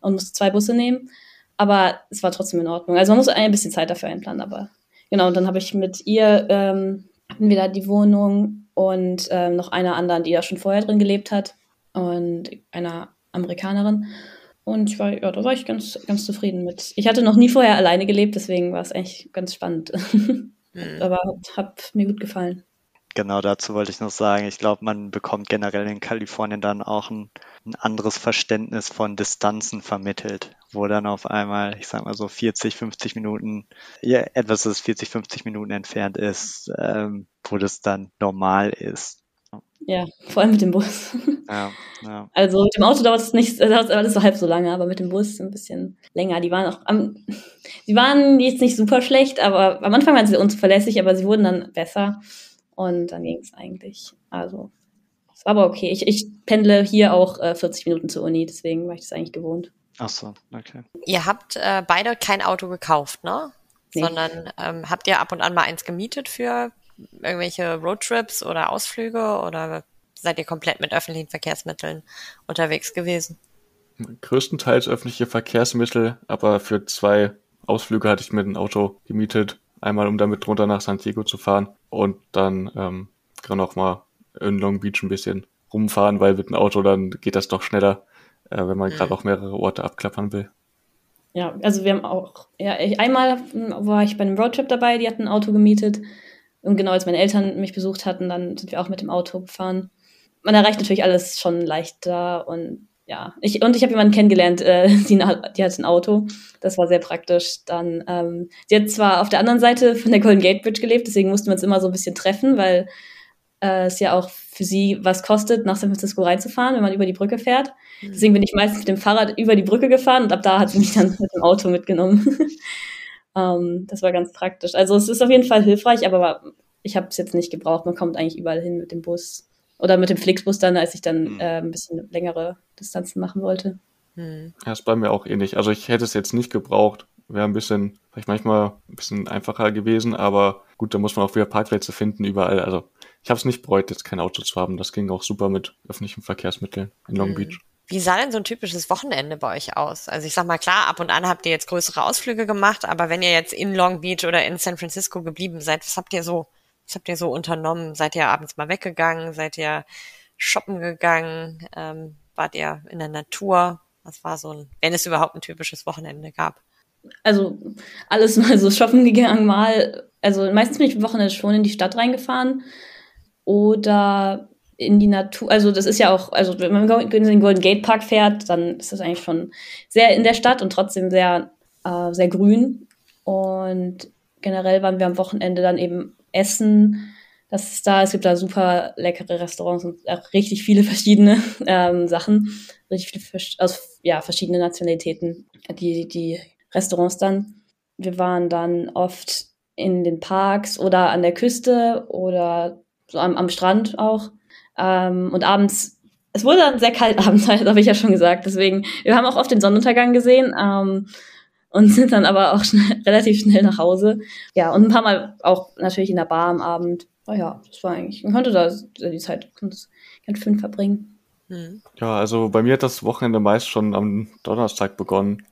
Und musste zwei Busse nehmen. Aber es war trotzdem in Ordnung. Also man muss ein bisschen Zeit dafür einplanen, aber genau, und dann habe ich mit ihr, ähm, hatten wir da die Wohnung und ähm, noch einer anderen, die da schon vorher drin gelebt hat und einer Amerikanerin. Und ich war, ja, da war ich ganz, ganz zufrieden mit. Ich hatte noch nie vorher alleine gelebt, deswegen war es eigentlich ganz spannend. mhm. Aber hat, hat mir gut gefallen. Genau dazu wollte ich noch sagen, ich glaube, man bekommt generell in Kalifornien dann auch ein, ein, anderes Verständnis von Distanzen vermittelt, wo dann auf einmal, ich sag mal so 40, 50 Minuten, ja, etwas, das 40, 50 Minuten entfernt ist, ähm, wo das dann normal ist. Ja, vor allem mit dem Bus. Ja, ja. Also mit dem Auto dauert es nicht, dauert alles so halb so lange, aber mit dem Bus ein bisschen länger. Die waren auch am, die waren jetzt nicht super schlecht, aber am Anfang waren sie unzuverlässig, aber sie wurden dann besser. Und dann ging es eigentlich. Also, es war aber okay. Ich, ich pendle hier auch äh, 40 Minuten zur Uni, deswegen war ich das eigentlich gewohnt. Ach so, okay. Ihr habt äh, beide kein Auto gekauft, ne? Nee. Sondern ähm, habt ihr ab und an mal eins gemietet für irgendwelche Roadtrips oder Ausflüge oder seid ihr komplett mit öffentlichen Verkehrsmitteln unterwegs gewesen? Größtenteils öffentliche Verkehrsmittel, aber für zwei Ausflüge hatte ich mir ein Auto gemietet. Einmal, um damit runter nach San Diego zu fahren und dann ähm, kann auch mal in Long Beach ein bisschen rumfahren, weil mit dem Auto dann geht das doch schneller, äh, wenn man mhm. gerade auch mehrere Orte abklappern will. Ja, also wir haben auch, ja, ich, einmal war ich bei einem Roadtrip dabei, die hatten ein Auto gemietet. Und genau als meine Eltern mich besucht hatten, dann sind wir auch mit dem Auto gefahren. Man erreicht natürlich alles schon leichter und ja, ich, und ich habe jemanden kennengelernt, äh, die, die hat ein Auto. Das war sehr praktisch. Dann, ähm, sie hat zwar auf der anderen Seite von der Golden Gate Bridge gelebt, deswegen mussten wir uns immer so ein bisschen treffen, weil äh, es ja auch für sie was kostet, nach San Francisco reinzufahren, wenn man über die Brücke fährt. Mhm. Deswegen bin ich meistens mit dem Fahrrad über die Brücke gefahren und ab da hat sie mich dann mit dem Auto mitgenommen. ähm, das war ganz praktisch. Also es ist auf jeden Fall hilfreich, aber ich habe es jetzt nicht gebraucht. Man kommt eigentlich überall hin mit dem Bus. Oder mit dem Flixbus dann, als ich dann mhm. äh, ein bisschen längere Distanzen machen wollte. Mhm. Ja, ist bei mir auch ähnlich. Also ich hätte es jetzt nicht gebraucht. Wäre ein bisschen, vielleicht manchmal ein bisschen einfacher gewesen, aber gut, da muss man auch wieder Parkplätze finden überall. Also ich habe es nicht bereut, jetzt kein Auto zu haben. Das ging auch super mit öffentlichen Verkehrsmitteln in Long mhm. Beach. Wie sah denn so ein typisches Wochenende bei euch aus? Also ich sag mal, klar, ab und an habt ihr jetzt größere Ausflüge gemacht, aber wenn ihr jetzt in Long Beach oder in San Francisco geblieben seid, was habt ihr so was habt ihr so unternommen? Seid ihr abends mal weggegangen? Seid ihr shoppen gegangen? Ähm, wart ihr in der Natur? Was war so ein, wenn es überhaupt ein typisches Wochenende gab? Also alles mal so shoppen gegangen, mal, also meistens bin ich am Wochenende schon in die Stadt reingefahren oder in die Natur, also das ist ja auch, also wenn man in den Golden Gate Park fährt, dann ist das eigentlich schon sehr in der Stadt und trotzdem sehr, äh, sehr grün. Und generell waren wir am Wochenende dann eben Essen. Das ist da, es gibt da super leckere Restaurants und auch richtig viele verschiedene ähm, Sachen, richtig viele aus ja, verschiedene Nationalitäten, die, die Restaurants dann. Wir waren dann oft in den Parks oder an der Küste oder so am, am Strand auch. Ähm, und abends, es wurde dann sehr kalt abends, habe ich ja schon gesagt. Deswegen, wir haben auch oft den Sonnenuntergang gesehen. Ähm, und sind dann aber auch schnell, relativ schnell nach Hause. Ja, und ein paar Mal auch natürlich in der Bar am Abend. Oh ja, das war eigentlich, man konnte da die Zeit ganz, ganz schön verbringen. Hm. Ja, also bei mir hat das Wochenende meist schon am Donnerstag begonnen.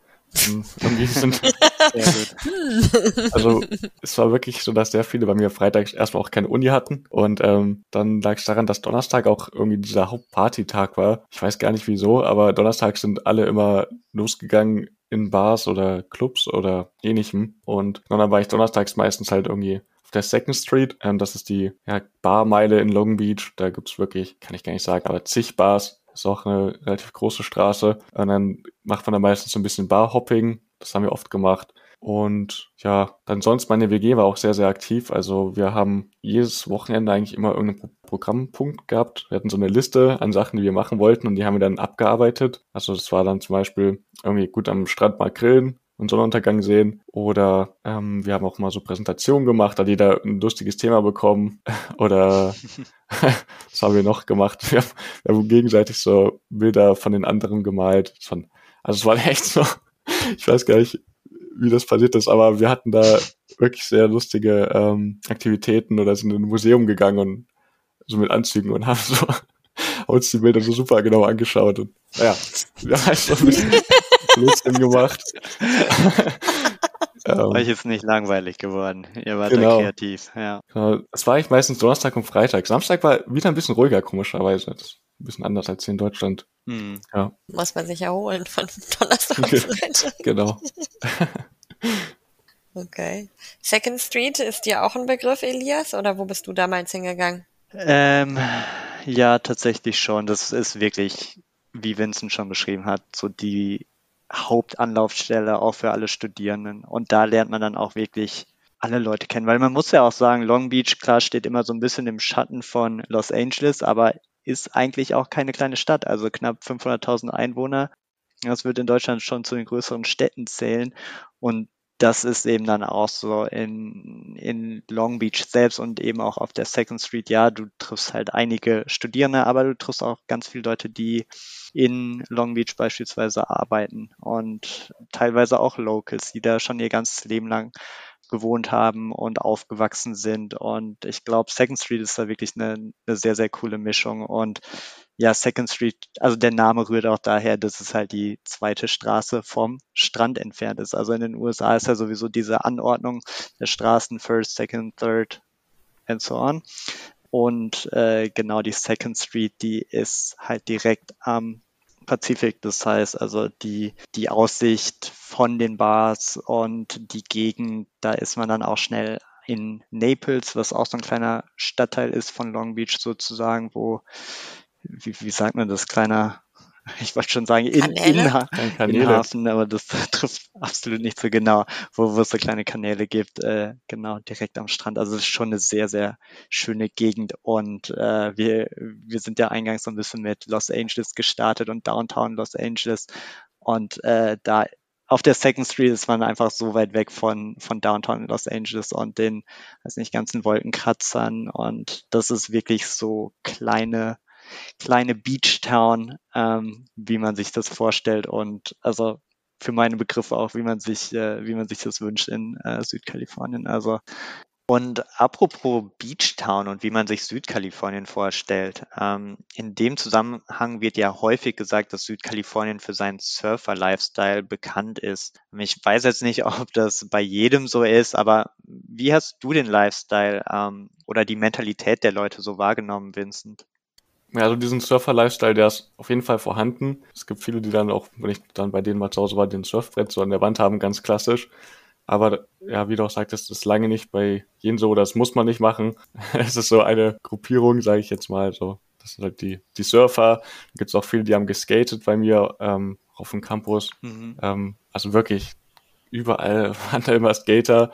Irgendwie sind also es war wirklich so, dass sehr viele bei mir freitags erstmal auch keine Uni hatten und ähm, dann lag es daran, dass Donnerstag auch irgendwie dieser Hauptpartytag war. Ich weiß gar nicht wieso, aber Donnerstag sind alle immer losgegangen in Bars oder Clubs oder ähnlichem. Und dann war ich donnerstags meistens halt irgendwie auf der Second Street. Ähm, das ist die ja, Barmeile in Long Beach. Da gibt's wirklich, kann ich gar nicht sagen, aber zig Bars. Ist auch eine relativ große Straße. Und dann macht man da meistens so ein bisschen Barhopping. Das haben wir oft gemacht. Und ja, dann sonst meine WG war auch sehr, sehr aktiv. Also wir haben jedes Wochenende eigentlich immer irgendeinen Programmpunkt gehabt. Wir hatten so eine Liste an Sachen, die wir machen wollten und die haben wir dann abgearbeitet. Also das war dann zum Beispiel irgendwie gut am Strand mal grillen und Sonnenuntergang sehen. Oder ähm, wir haben auch mal so Präsentationen gemacht, da die da ein lustiges Thema bekommen. Oder was haben wir noch gemacht? Wir haben, wir haben gegenseitig so Bilder von den anderen gemalt. Also es war echt so, ich weiß gar nicht, wie das passiert ist, aber wir hatten da wirklich sehr lustige ähm, Aktivitäten oder sind in ein Museum gegangen und so mit Anzügen und haben so uns die Bilder so super genau angeschaut und naja, wir haben so ein bisschen Blödsinn gemacht. ähm, Euch ist nicht langweilig geworden. Ihr wart genau. da kreativ, ja. Genau. Es war eigentlich meistens Donnerstag und Freitag. Samstag war wieder ein bisschen ruhiger, komischerweise. Das ein bisschen anders als hier in Deutschland. Hm. Ja. Muss man sich erholen von Donnerstag Freitag. genau. okay. Second Street ist dir auch ein Begriff, Elias, oder wo bist du damals hingegangen? Ähm, ja, tatsächlich schon. Das ist wirklich, wie Vincent schon beschrieben hat, so die Hauptanlaufstelle auch für alle Studierenden. Und da lernt man dann auch wirklich alle Leute kennen, weil man muss ja auch sagen, Long Beach, klar, steht immer so ein bisschen im Schatten von Los Angeles, aber ist eigentlich auch keine kleine Stadt, also knapp 500.000 Einwohner. Das wird in Deutschland schon zu den größeren Städten zählen und das ist eben dann auch so in, in Long Beach selbst und eben auch auf der Second Street. Ja, du triffst halt einige Studierende, aber du triffst auch ganz viele Leute, die in Long Beach beispielsweise arbeiten und teilweise auch Locals, die da schon ihr ganzes Leben lang gewohnt haben und aufgewachsen sind. Und ich glaube, Second Street ist da wirklich eine, eine sehr, sehr coole Mischung. Und ja, Second Street, also der Name rührt auch daher, dass es halt die zweite Straße vom Strand entfernt ist. Also in den USA ist ja sowieso diese Anordnung der Straßen First, Second, Third and so on. Und äh, genau die Second Street, die ist halt direkt am Pazifik. Das heißt also die, die Aussicht von den Bars und die Gegend, da ist man dann auch schnell in Naples, was auch so ein kleiner Stadtteil ist von Long Beach sozusagen, wo, wie, wie sagt man das, kleiner ich wollte schon sagen, in, in, in, Hafen, aber das trifft absolut nicht so genau, wo, wo es so kleine Kanäle gibt, äh, genau, direkt am Strand. Also es ist schon eine sehr, sehr schöne Gegend und äh, wir, wir sind ja eingangs so ein bisschen mit Los Angeles gestartet und Downtown Los Angeles und äh, da auf der Second Street ist man einfach so weit weg von, von Downtown Los Angeles und den, weiß nicht, ganzen Wolkenkratzern und das ist wirklich so kleine, kleine Beach Town, ähm, wie man sich das vorstellt und also für meine Begriffe auch, wie man sich, äh, wie man sich das wünscht in äh, Südkalifornien. Also und apropos Beachtown und wie man sich Südkalifornien vorstellt. Ähm, in dem Zusammenhang wird ja häufig gesagt, dass Südkalifornien für seinen Surfer-Lifestyle bekannt ist. Ich weiß jetzt nicht, ob das bei jedem so ist, aber wie hast du den Lifestyle ähm, oder die Mentalität der Leute so wahrgenommen, Vincent? Ja, also diesen Surfer-Lifestyle, der ist auf jeden Fall vorhanden. Es gibt viele, die dann auch, wenn ich dann bei denen mal zu Hause war, den Surfbrett so an der Wand haben, ganz klassisch. Aber ja, wie du auch sagtest, das ist lange nicht bei jedem so, das muss man nicht machen. es ist so eine Gruppierung, sage ich jetzt mal so. Das sind halt die, die Surfer. Da gibt es auch viele, die haben geskatet bei mir ähm, auf dem Campus. Mhm. Ähm, also wirklich überall waren da immer Skater,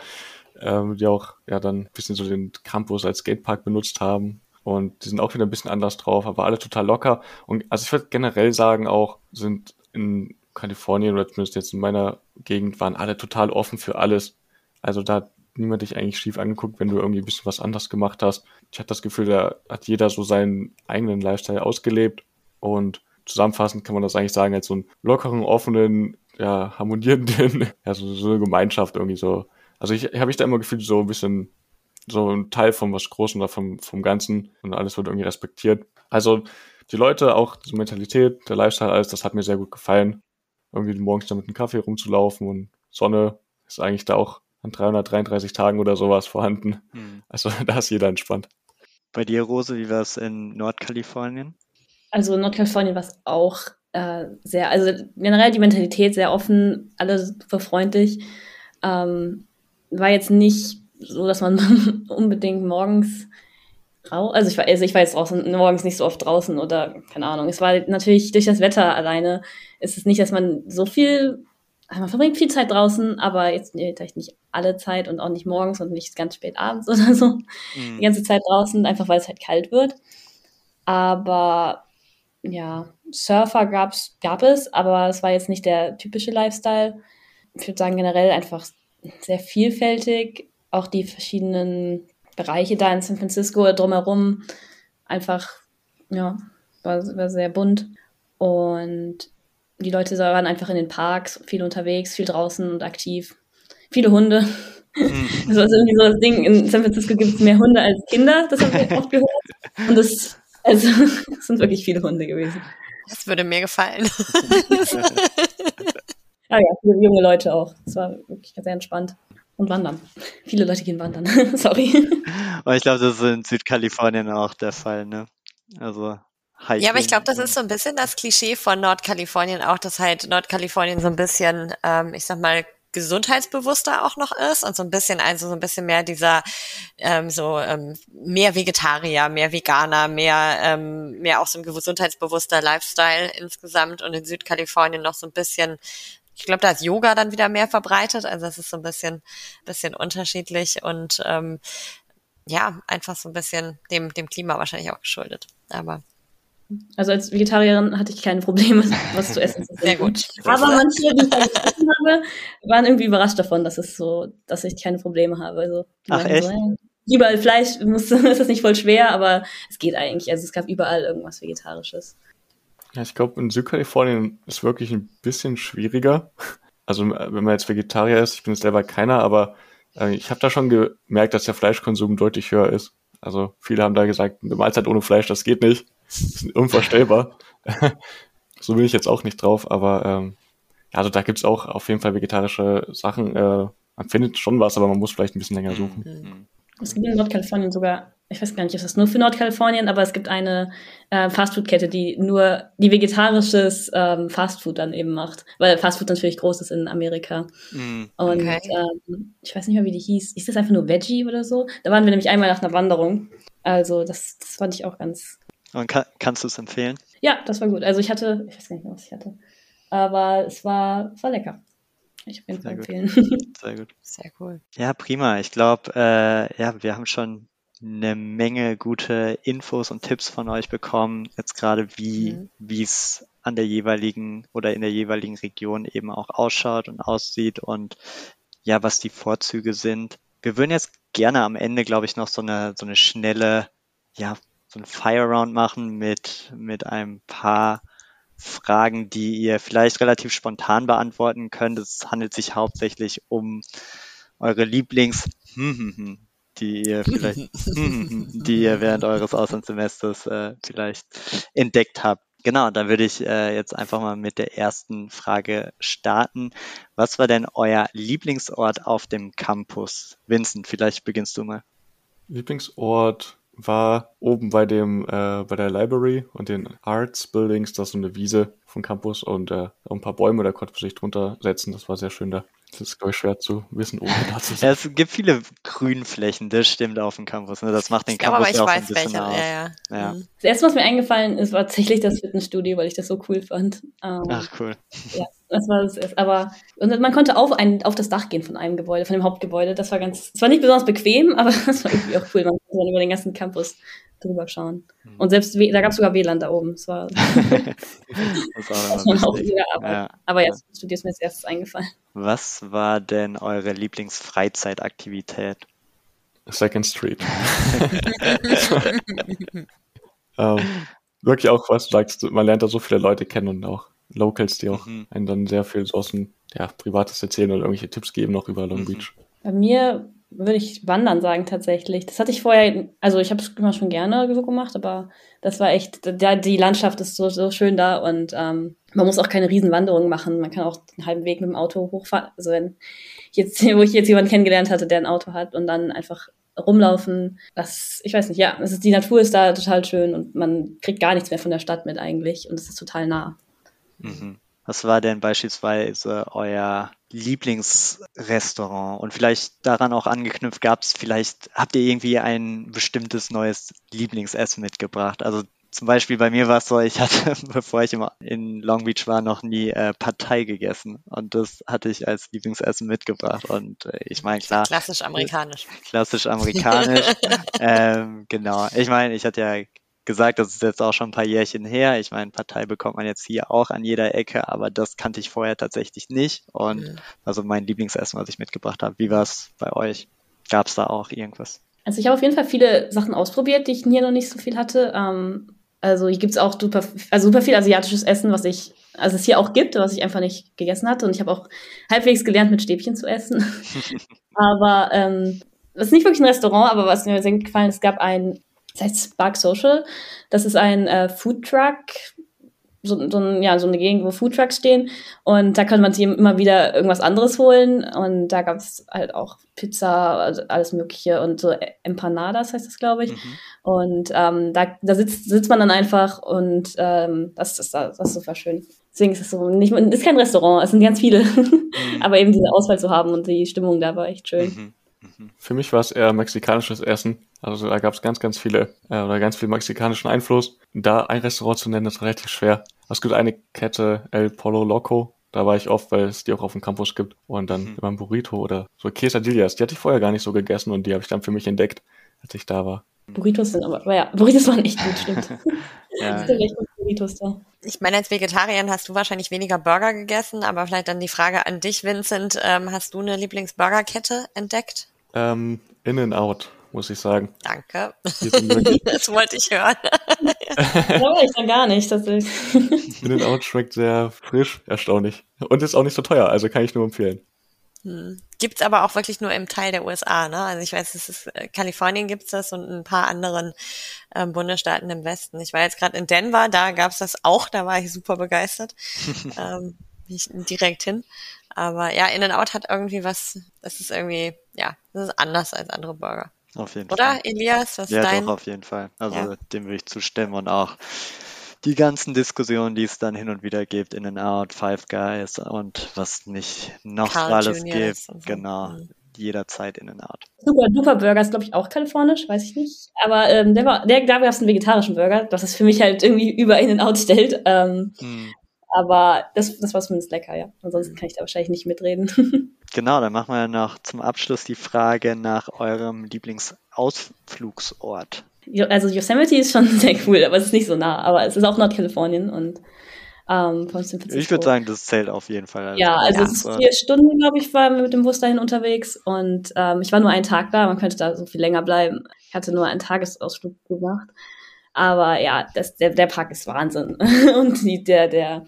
ähm, die auch ja dann ein bisschen so den Campus als Skatepark benutzt haben. Und die sind auch wieder ein bisschen anders drauf, aber alle total locker. Und also ich würde generell sagen auch, sind in Kalifornien oder zumindest jetzt in meiner Gegend waren alle total offen für alles. Also da hat niemand dich eigentlich schief angeguckt, wenn du irgendwie ein bisschen was anders gemacht hast. Ich hatte das Gefühl, da hat jeder so seinen eigenen Lifestyle ausgelebt und zusammenfassend kann man das eigentlich sagen als so einen lockeren, offenen, ja, harmonierenden, ja, so, so eine Gemeinschaft irgendwie so. Also ich habe ich da immer gefühlt so ein bisschen so ein Teil von was Großem oder vom, vom Ganzen und alles wird irgendwie respektiert. Also die Leute, auch die Mentalität, der Lifestyle, alles, das hat mir sehr gut gefallen irgendwie morgens da mit einem Kaffee rumzulaufen und Sonne ist eigentlich da auch an 333 Tagen oder sowas vorhanden. Hm. Also da ist jeder entspannt. Bei dir, Rose, wie war es in Nordkalifornien? Also in Nordkalifornien war es auch äh, sehr, also generell die Mentalität sehr offen, alle super freundlich. Ähm, war jetzt nicht so, dass man unbedingt morgens raus, also ich war, also ich war jetzt draußen, morgens nicht so oft draußen oder keine Ahnung. Es war natürlich durch das Wetter alleine ist es nicht, dass man so viel, man verbringt viel Zeit draußen, aber jetzt vielleicht nicht alle Zeit und auch nicht morgens und nicht ganz spät abends oder so. Mhm. Die ganze Zeit draußen, einfach weil es halt kalt wird. Aber ja, Surfer gab's, gab es, aber es war jetzt nicht der typische Lifestyle. Ich würde sagen, generell einfach sehr vielfältig. Auch die verschiedenen Bereiche da in San Francisco drumherum einfach, ja, war, war sehr bunt. Und die Leute waren einfach in den Parks, viel unterwegs, viel draußen und aktiv. Viele Hunde. Mhm. Das war irgendwie so das Ding. In San Francisco gibt es mehr Hunde als Kinder, das habe ich oft gehört. Und das, also, das sind wirklich viele Hunde gewesen. Das würde mir gefallen. ah ja, viele junge Leute auch. Das war wirklich sehr entspannt. Und wandern. Viele Leute gehen wandern. Sorry. Aber ich glaube, das ist in Südkalifornien auch der Fall, ne? Also Hiking. Ja, aber ich glaube, das ist so ein bisschen das Klischee von Nordkalifornien auch, dass halt Nordkalifornien so ein bisschen, ähm, ich sag mal, gesundheitsbewusster auch noch ist und so ein bisschen, also so ein bisschen mehr dieser, ähm, so ähm, mehr Vegetarier, mehr Veganer, mehr, ähm, mehr auch so ein gesundheitsbewusster Lifestyle insgesamt und in Südkalifornien noch so ein bisschen ich glaube, da ist Yoga dann wieder mehr verbreitet. Also es ist so ein bisschen, bisschen unterschiedlich und ähm, ja, einfach so ein bisschen dem, dem Klima wahrscheinlich auch geschuldet. Aber also als Vegetarierin hatte ich keine Probleme, was zu essen zu. Sehr gut. Aber manche, die ich gegessen habe, waren irgendwie überrascht davon, dass es so, dass ich keine Probleme habe. Also, Ach echt? So, überall Fleisch, muss, ist das nicht voll schwer, aber es geht eigentlich. Also es gab überall irgendwas Vegetarisches. Ja, ich glaube, in Südkalifornien ist wirklich ein bisschen schwieriger. Also wenn man jetzt Vegetarier ist, ich bin jetzt selber keiner, aber äh, ich habe da schon gemerkt, dass der Fleischkonsum deutlich höher ist. Also viele haben da gesagt, eine Mahlzeit ohne Fleisch, das geht nicht. Das ist unvorstellbar. so bin ich jetzt auch nicht drauf, aber ähm, ja, also da gibt's auch auf jeden Fall vegetarische Sachen. Äh, man findet schon was, aber man muss vielleicht ein bisschen länger suchen. Mhm. Es gibt in Nordkalifornien sogar ich weiß gar nicht, ist das nur für Nordkalifornien, aber es gibt eine äh, Fastfood-Kette, die nur die vegetarisches ähm, Fastfood dann eben macht, weil Fastfood natürlich groß ist in Amerika. Mm, Und okay. ähm, ich weiß nicht mehr, wie die hieß. Ist das einfach nur Veggie oder so? Da waren wir nämlich einmal nach einer Wanderung. Also das, das fand ich auch ganz. Und kann, kannst du es empfehlen? Ja, das war gut. Also ich hatte, ich weiß gar nicht mehr, was ich hatte. Aber es war, es war lecker. Ich auf jeden Fall empfehlen. Sehr gut. Sehr cool. Ja, prima. Ich glaube, äh, ja, wir haben schon eine Menge gute Infos und Tipps von euch bekommen, jetzt gerade wie mhm. wie es an der jeweiligen oder in der jeweiligen Region eben auch ausschaut und aussieht und ja, was die Vorzüge sind. Wir würden jetzt gerne am Ende, glaube ich, noch so eine so eine schnelle, ja, so ein Fire Round machen mit mit ein paar Fragen, die ihr vielleicht relativ spontan beantworten könnt. Es handelt sich hauptsächlich um eure Lieblings, die ihr vielleicht, die ihr während eures Auslandssemesters äh, vielleicht entdeckt habt. Genau, dann würde ich äh, jetzt einfach mal mit der ersten Frage starten. Was war denn euer Lieblingsort auf dem Campus? Vincent, vielleicht beginnst du mal. Lieblingsort war oben bei dem äh, bei der Library und den Arts Buildings, das ist so eine Wiese vom Campus und äh, ein paar Bäume, da konnte man sich drunter setzen. Das war sehr schön da. Das ist, glaube ich, schwer zu wissen, ohne da zu sein. Ja, es gibt viele Grünflächen, das stimmt auf dem Campus. Ne? Das macht den Campus ja auch ein bisschen welche. aus. Ja, ja. Ja. Mhm. Das erste, was mir eingefallen ist, war tatsächlich das Fitnessstudio, weil ich das so cool fand. Ähm, Ach, cool. Ja, das war das erste. Aber und man konnte auf, ein, auf das Dach gehen von einem Gebäude, von dem Hauptgebäude. Das war ganz, es war nicht besonders bequem, aber das war irgendwie auch cool. Man konnte dann über den ganzen Campus drüber schauen. Mhm. Und selbst, da gab es sogar WLAN da oben. Das war, das war auch wieder Arbeit. Ja. Aber jetzt ja, ist mir als erstes eingefallen. Was war denn eure Lieblingsfreizeitaktivität? Second Street. ähm, wirklich auch, was du sagst, man lernt da so viele Leute kennen und auch Locals, die auch mhm. einen dann sehr viel aus dem ja, Privates erzählen oder irgendwelche Tipps geben noch über Long mhm. Beach. Bei mir würde ich Wandern sagen tatsächlich. Das hatte ich vorher, also ich habe es immer schon gerne so gemacht, aber das war echt, da, die Landschaft ist so, so schön da und ähm, man muss auch keine Riesenwanderung machen. Man kann auch den halben Weg mit dem Auto hochfahren. Also wenn jetzt, wo ich jetzt jemanden kennengelernt hatte, der ein Auto hat und dann einfach rumlaufen. Das, ich weiß nicht, ja, es ist, die Natur ist da total schön und man kriegt gar nichts mehr von der Stadt mit eigentlich und es ist total nah. Mhm. Was war denn beispielsweise euer Lieblingsrestaurant? Und vielleicht daran auch angeknüpft, gab es vielleicht, habt ihr irgendwie ein bestimmtes neues Lieblingsessen mitgebracht? Also zum Beispiel bei mir war es so, ich hatte, bevor ich immer in Long Beach war, noch nie äh, Partei gegessen. Und das hatte ich als Lieblingsessen mitgebracht. Und äh, ich meine, klar. Klassisch amerikanisch. Klassisch amerikanisch. ähm, genau. Ich meine, ich hatte ja gesagt, das ist jetzt auch schon ein paar Jährchen her. Ich meine, Partei bekommt man jetzt hier auch an jeder Ecke, aber das kannte ich vorher tatsächlich nicht. Und mhm. also mein Lieblingsessen, was ich mitgebracht habe. Wie war es bei euch? Gab es da auch irgendwas? Also ich habe auf jeden Fall viele Sachen ausprobiert, die ich hier noch nicht so viel hatte. Ähm, also hier gibt es auch super, also super viel asiatisches Essen, was ich, also es hier auch gibt, was ich einfach nicht gegessen hatte. Und ich habe auch halbwegs gelernt, mit Stäbchen zu essen. aber ähm, das ist nicht wirklich ein Restaurant, aber was mir sehr gut gefallen ist, es gab ein das heißt Spark Social. Das ist ein äh, Food Truck, so, so, ja, so eine Gegend, wo Food Trucks stehen. Und da konnte man sich immer wieder irgendwas anderes holen. Und da gab es halt auch Pizza, also alles Mögliche und so Empanadas heißt das, glaube ich. Mhm. Und ähm, da, da sitzt, sitzt man dann einfach und ähm, das, das, das ist super schön. Deswegen ist es so, nicht, ist kein Restaurant, es sind ganz viele. Mhm. Aber eben diese Auswahl zu haben und die Stimmung da war echt schön. Mhm. Für mich war es eher mexikanisches Essen. Also da gab es ganz, ganz viele äh, oder ganz viel mexikanischen Einfluss. Da ein Restaurant zu nennen, ist relativ schwer. Es gibt eine Kette El Polo Loco. Da war ich oft, weil es die auch auf dem Campus gibt. Und dann mhm. immer ein Burrito oder so Quesadillas. Die hatte ich vorher gar nicht so gegessen und die habe ich dann für mich entdeckt, als ich da war. Burritos sind aber, ja, Burritos waren echt gut, stimmt. ja. Burritos da. Ich meine, als Vegetarier hast du wahrscheinlich weniger Burger gegessen, aber vielleicht dann die Frage an dich, Vincent. Ähm, hast du eine Lieblingsburgerkette entdeckt? Ähm, in and out, muss ich sagen. Danke. das wollte ich hören. ja, ich dann gar nicht, tatsächlich. in and out schmeckt sehr frisch, erstaunlich. Und ist auch nicht so teuer, also kann ich nur empfehlen. Hm. Gibt's aber auch wirklich nur im Teil der USA, ne? Also ich weiß, es ist äh, Kalifornien gibt's das und ein paar anderen ähm, Bundesstaaten im Westen. Ich war jetzt gerade in Denver, da gab's das auch, da war ich super begeistert. ähm, ich direkt hin. Aber ja, In n Out hat irgendwie was, das ist irgendwie, ja, das ist anders als andere Burger. Auf jeden Oder, Fall. Oder, Elias? Was ja, dein? doch, auf jeden Fall. Also ja. dem würde ich zustimmen und auch die ganzen Diskussionen, die es dann hin und wieder gibt, In n Out, Five Guys und was nicht noch Carl alles Junior gibt. So. Genau. Mhm. jederzeit in and out. Super Duper Burger ist, glaube ich, auch kalifornisch, weiß ich nicht. Aber ähm, der war, der, da gab es einen vegetarischen Burger, das ist für mich halt irgendwie über in and out stellt. Ähm, hm. Aber das, das war zumindest lecker, ja. Ansonsten kann ich da wahrscheinlich nicht mitreden. Genau, dann machen wir noch zum Abschluss die Frage nach eurem Lieblingsausflugsort. Also Yosemite ist schon sehr cool, aber es ist nicht so nah. Aber es ist auch Nordkalifornien und ähm. Ich würde sagen, das zählt auf jeden Fall. Als ja, also es ist vier Stunden, glaube ich, waren wir mit dem Bus dahin unterwegs und ähm, ich war nur einen Tag da. Man könnte da so viel länger bleiben. Ich hatte nur einen Tagesausflug gemacht. Aber ja, das, der, der Park ist Wahnsinn. und die, der, der,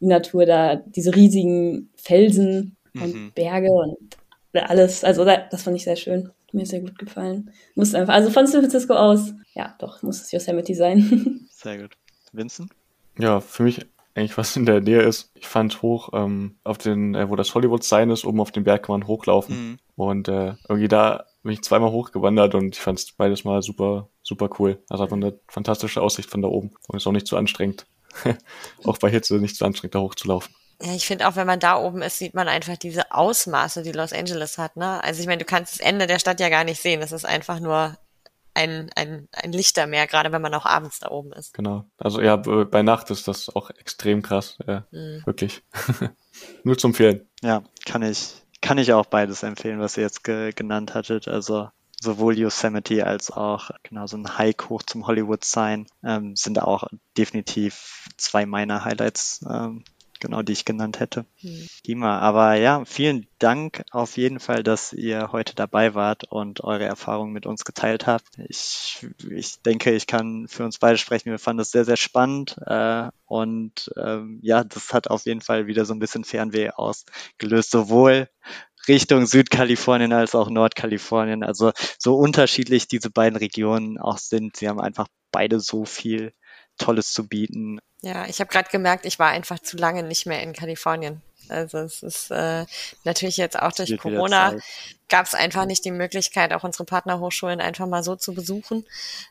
die Natur da, diese riesigen Felsen und mhm. Berge und alles. Also das fand ich sehr schön. Mir sehr gut gefallen. Muss einfach, also von San Francisco aus, ja, doch, muss es Yosemite sein. sehr gut. Vincent? Ja, für mich eigentlich was in der Nähe ist. Ich fand hoch ähm, auf den, äh, wo das Hollywood Sign ist, oben auf den Berg kann man hochlaufen. Mhm. Und äh, irgendwie da bin ich zweimal hochgewandert und ich fand es beides mal super, super cool. Also hat man eine fantastische Aussicht von da oben und ist auch nicht zu anstrengend. auch bei Hitze nicht zu anstrengend, da hochzulaufen. Ja, ich finde auch, wenn man da oben ist, sieht man einfach diese Ausmaße, die Los Angeles hat. Ne? Also ich meine, du kannst das Ende der Stadt ja gar nicht sehen. Das ist einfach nur ein, ein, ein Lichtermeer, gerade wenn man auch abends da oben ist. Genau. Also ja, bei Nacht ist das auch extrem krass. Ja, mhm. Wirklich. Nur zum Empfehlen. Ja, kann ich, kann ich auch beides empfehlen, was ihr jetzt ge genannt hattet. Also sowohl Yosemite als auch genau so ein Hike hoch zum Hollywood Sign ähm, sind auch definitiv zwei meiner Highlights ähm, genau, die ich genannt hätte. Mhm. Prima. Aber ja, vielen Dank auf jeden Fall, dass ihr heute dabei wart und eure Erfahrungen mit uns geteilt habt. Ich, ich denke, ich kann für uns beide sprechen. Wir fanden das sehr, sehr spannend. Äh, und ähm, ja, das hat auf jeden Fall wieder so ein bisschen Fernweh ausgelöst, sowohl Richtung Südkalifornien als auch Nordkalifornien. Also so unterschiedlich diese beiden Regionen auch sind. Sie haben einfach beide so viel Tolles zu bieten. Ja, ich habe gerade gemerkt, ich war einfach zu lange nicht mehr in Kalifornien. Also es ist äh, natürlich jetzt auch durch Corona gab es einfach nicht die Möglichkeit, auch unsere Partnerhochschulen einfach mal so zu besuchen.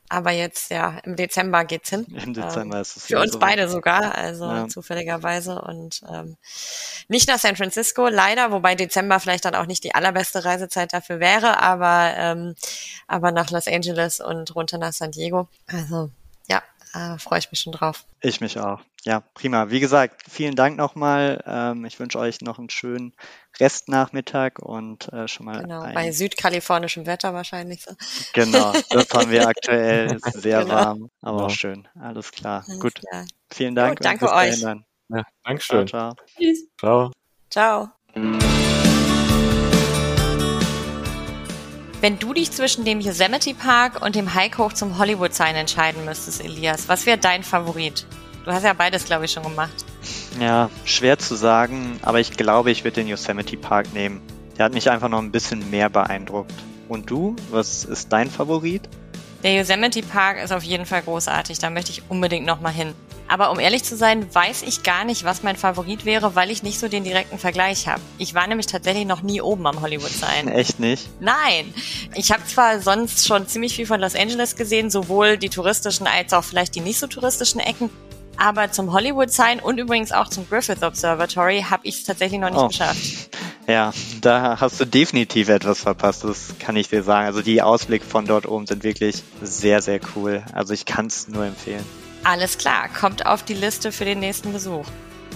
Aber jetzt ja im Dezember geht's hin. Im Dezember ähm, ist es für uns so beide sogar, also ja. zufälligerweise und ähm, nicht nach San Francisco leider, wobei Dezember vielleicht dann auch nicht die allerbeste Reisezeit dafür wäre, aber ähm, aber nach Los Angeles und runter nach San Diego. Also äh, freue ich mich schon drauf. Ich mich auch. Ja, prima. Wie gesagt, vielen Dank nochmal. Ähm, ich wünsche euch noch einen schönen Restnachmittag und äh, schon mal. Genau, bei südkalifornischem Wetter wahrscheinlich so. Genau, das haben wir aktuell. Ist sehr genau. warm, aber genau. auch schön. Alles klar. Alles Gut. Klar. Vielen Dank. Gut, danke euch. Ja, Dankeschön. Ciao, ciao. Tschüss. Ciao. Ciao. Wenn du dich zwischen dem Yosemite Park und dem Hike hoch zum Hollywood Sign entscheiden müsstest, Elias, was wäre dein Favorit? Du hast ja beides, glaube ich, schon gemacht. Ja, schwer zu sagen, aber ich glaube, ich würde den Yosemite Park nehmen. Der hat mich einfach noch ein bisschen mehr beeindruckt. Und du? Was ist dein Favorit? Der Yosemite Park ist auf jeden Fall großartig. Da möchte ich unbedingt nochmal hin. Aber um ehrlich zu sein, weiß ich gar nicht, was mein Favorit wäre, weil ich nicht so den direkten Vergleich habe. Ich war nämlich tatsächlich noch nie oben am Hollywood Sign. Echt nicht? Nein. Ich habe zwar sonst schon ziemlich viel von Los Angeles gesehen, sowohl die touristischen als auch vielleicht die nicht so touristischen Ecken. Aber zum Hollywood Sign und übrigens auch zum Griffith Observatory habe ich es tatsächlich noch nicht oh. geschafft. Ja, da hast du definitiv etwas verpasst, das kann ich dir sagen. Also die Ausblicke von dort oben sind wirklich sehr, sehr cool. Also ich kann es nur empfehlen. Alles klar, kommt auf die Liste für den nächsten Besuch.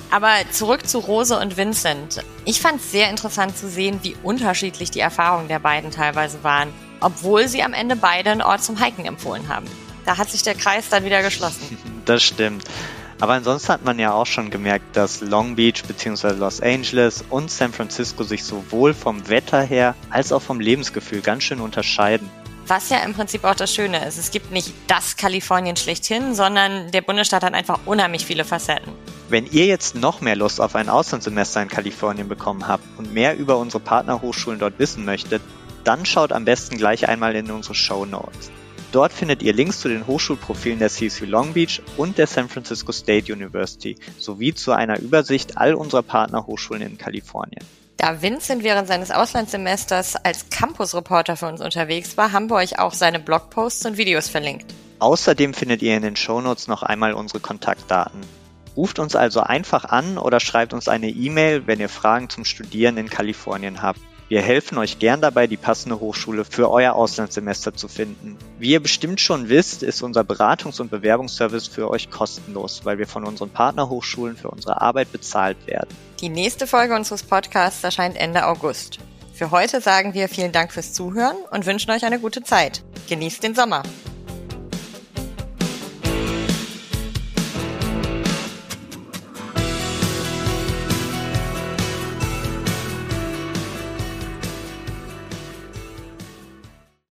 Aber zurück zu Rose und Vincent. Ich fand es sehr interessant zu sehen, wie unterschiedlich die Erfahrungen der beiden teilweise waren, obwohl sie am Ende beide einen Ort zum Hiken empfohlen haben. Da hat sich der Kreis dann wieder geschlossen. Das stimmt. Aber ansonsten hat man ja auch schon gemerkt, dass Long Beach bzw. Los Angeles und San Francisco sich sowohl vom Wetter her als auch vom Lebensgefühl ganz schön unterscheiden. Was ja im Prinzip auch das Schöne ist. Es gibt nicht das Kalifornien schlechthin, sondern der Bundesstaat hat einfach unheimlich viele Facetten. Wenn ihr jetzt noch mehr Lust auf ein Auslandssemester in Kalifornien bekommen habt und mehr über unsere Partnerhochschulen dort wissen möchtet, dann schaut am besten gleich einmal in unsere Show Notes. Dort findet ihr Links zu den Hochschulprofilen der CSU Long Beach und der San Francisco State University sowie zu einer Übersicht all unserer Partnerhochschulen in Kalifornien. Da Vincent während seines Auslandssemesters als Campus-Reporter für uns unterwegs war, haben wir euch auch seine Blogposts und Videos verlinkt. Außerdem findet ihr in den Shownotes noch einmal unsere Kontaktdaten. Ruft uns also einfach an oder schreibt uns eine E-Mail, wenn ihr Fragen zum Studieren in Kalifornien habt. Wir helfen euch gern dabei, die passende Hochschule für euer Auslandssemester zu finden. Wie ihr bestimmt schon wisst, ist unser Beratungs- und Bewerbungsservice für euch kostenlos, weil wir von unseren Partnerhochschulen für unsere Arbeit bezahlt werden. Die nächste Folge unseres Podcasts erscheint Ende August. Für heute sagen wir vielen Dank fürs Zuhören und wünschen euch eine gute Zeit. Genießt den Sommer.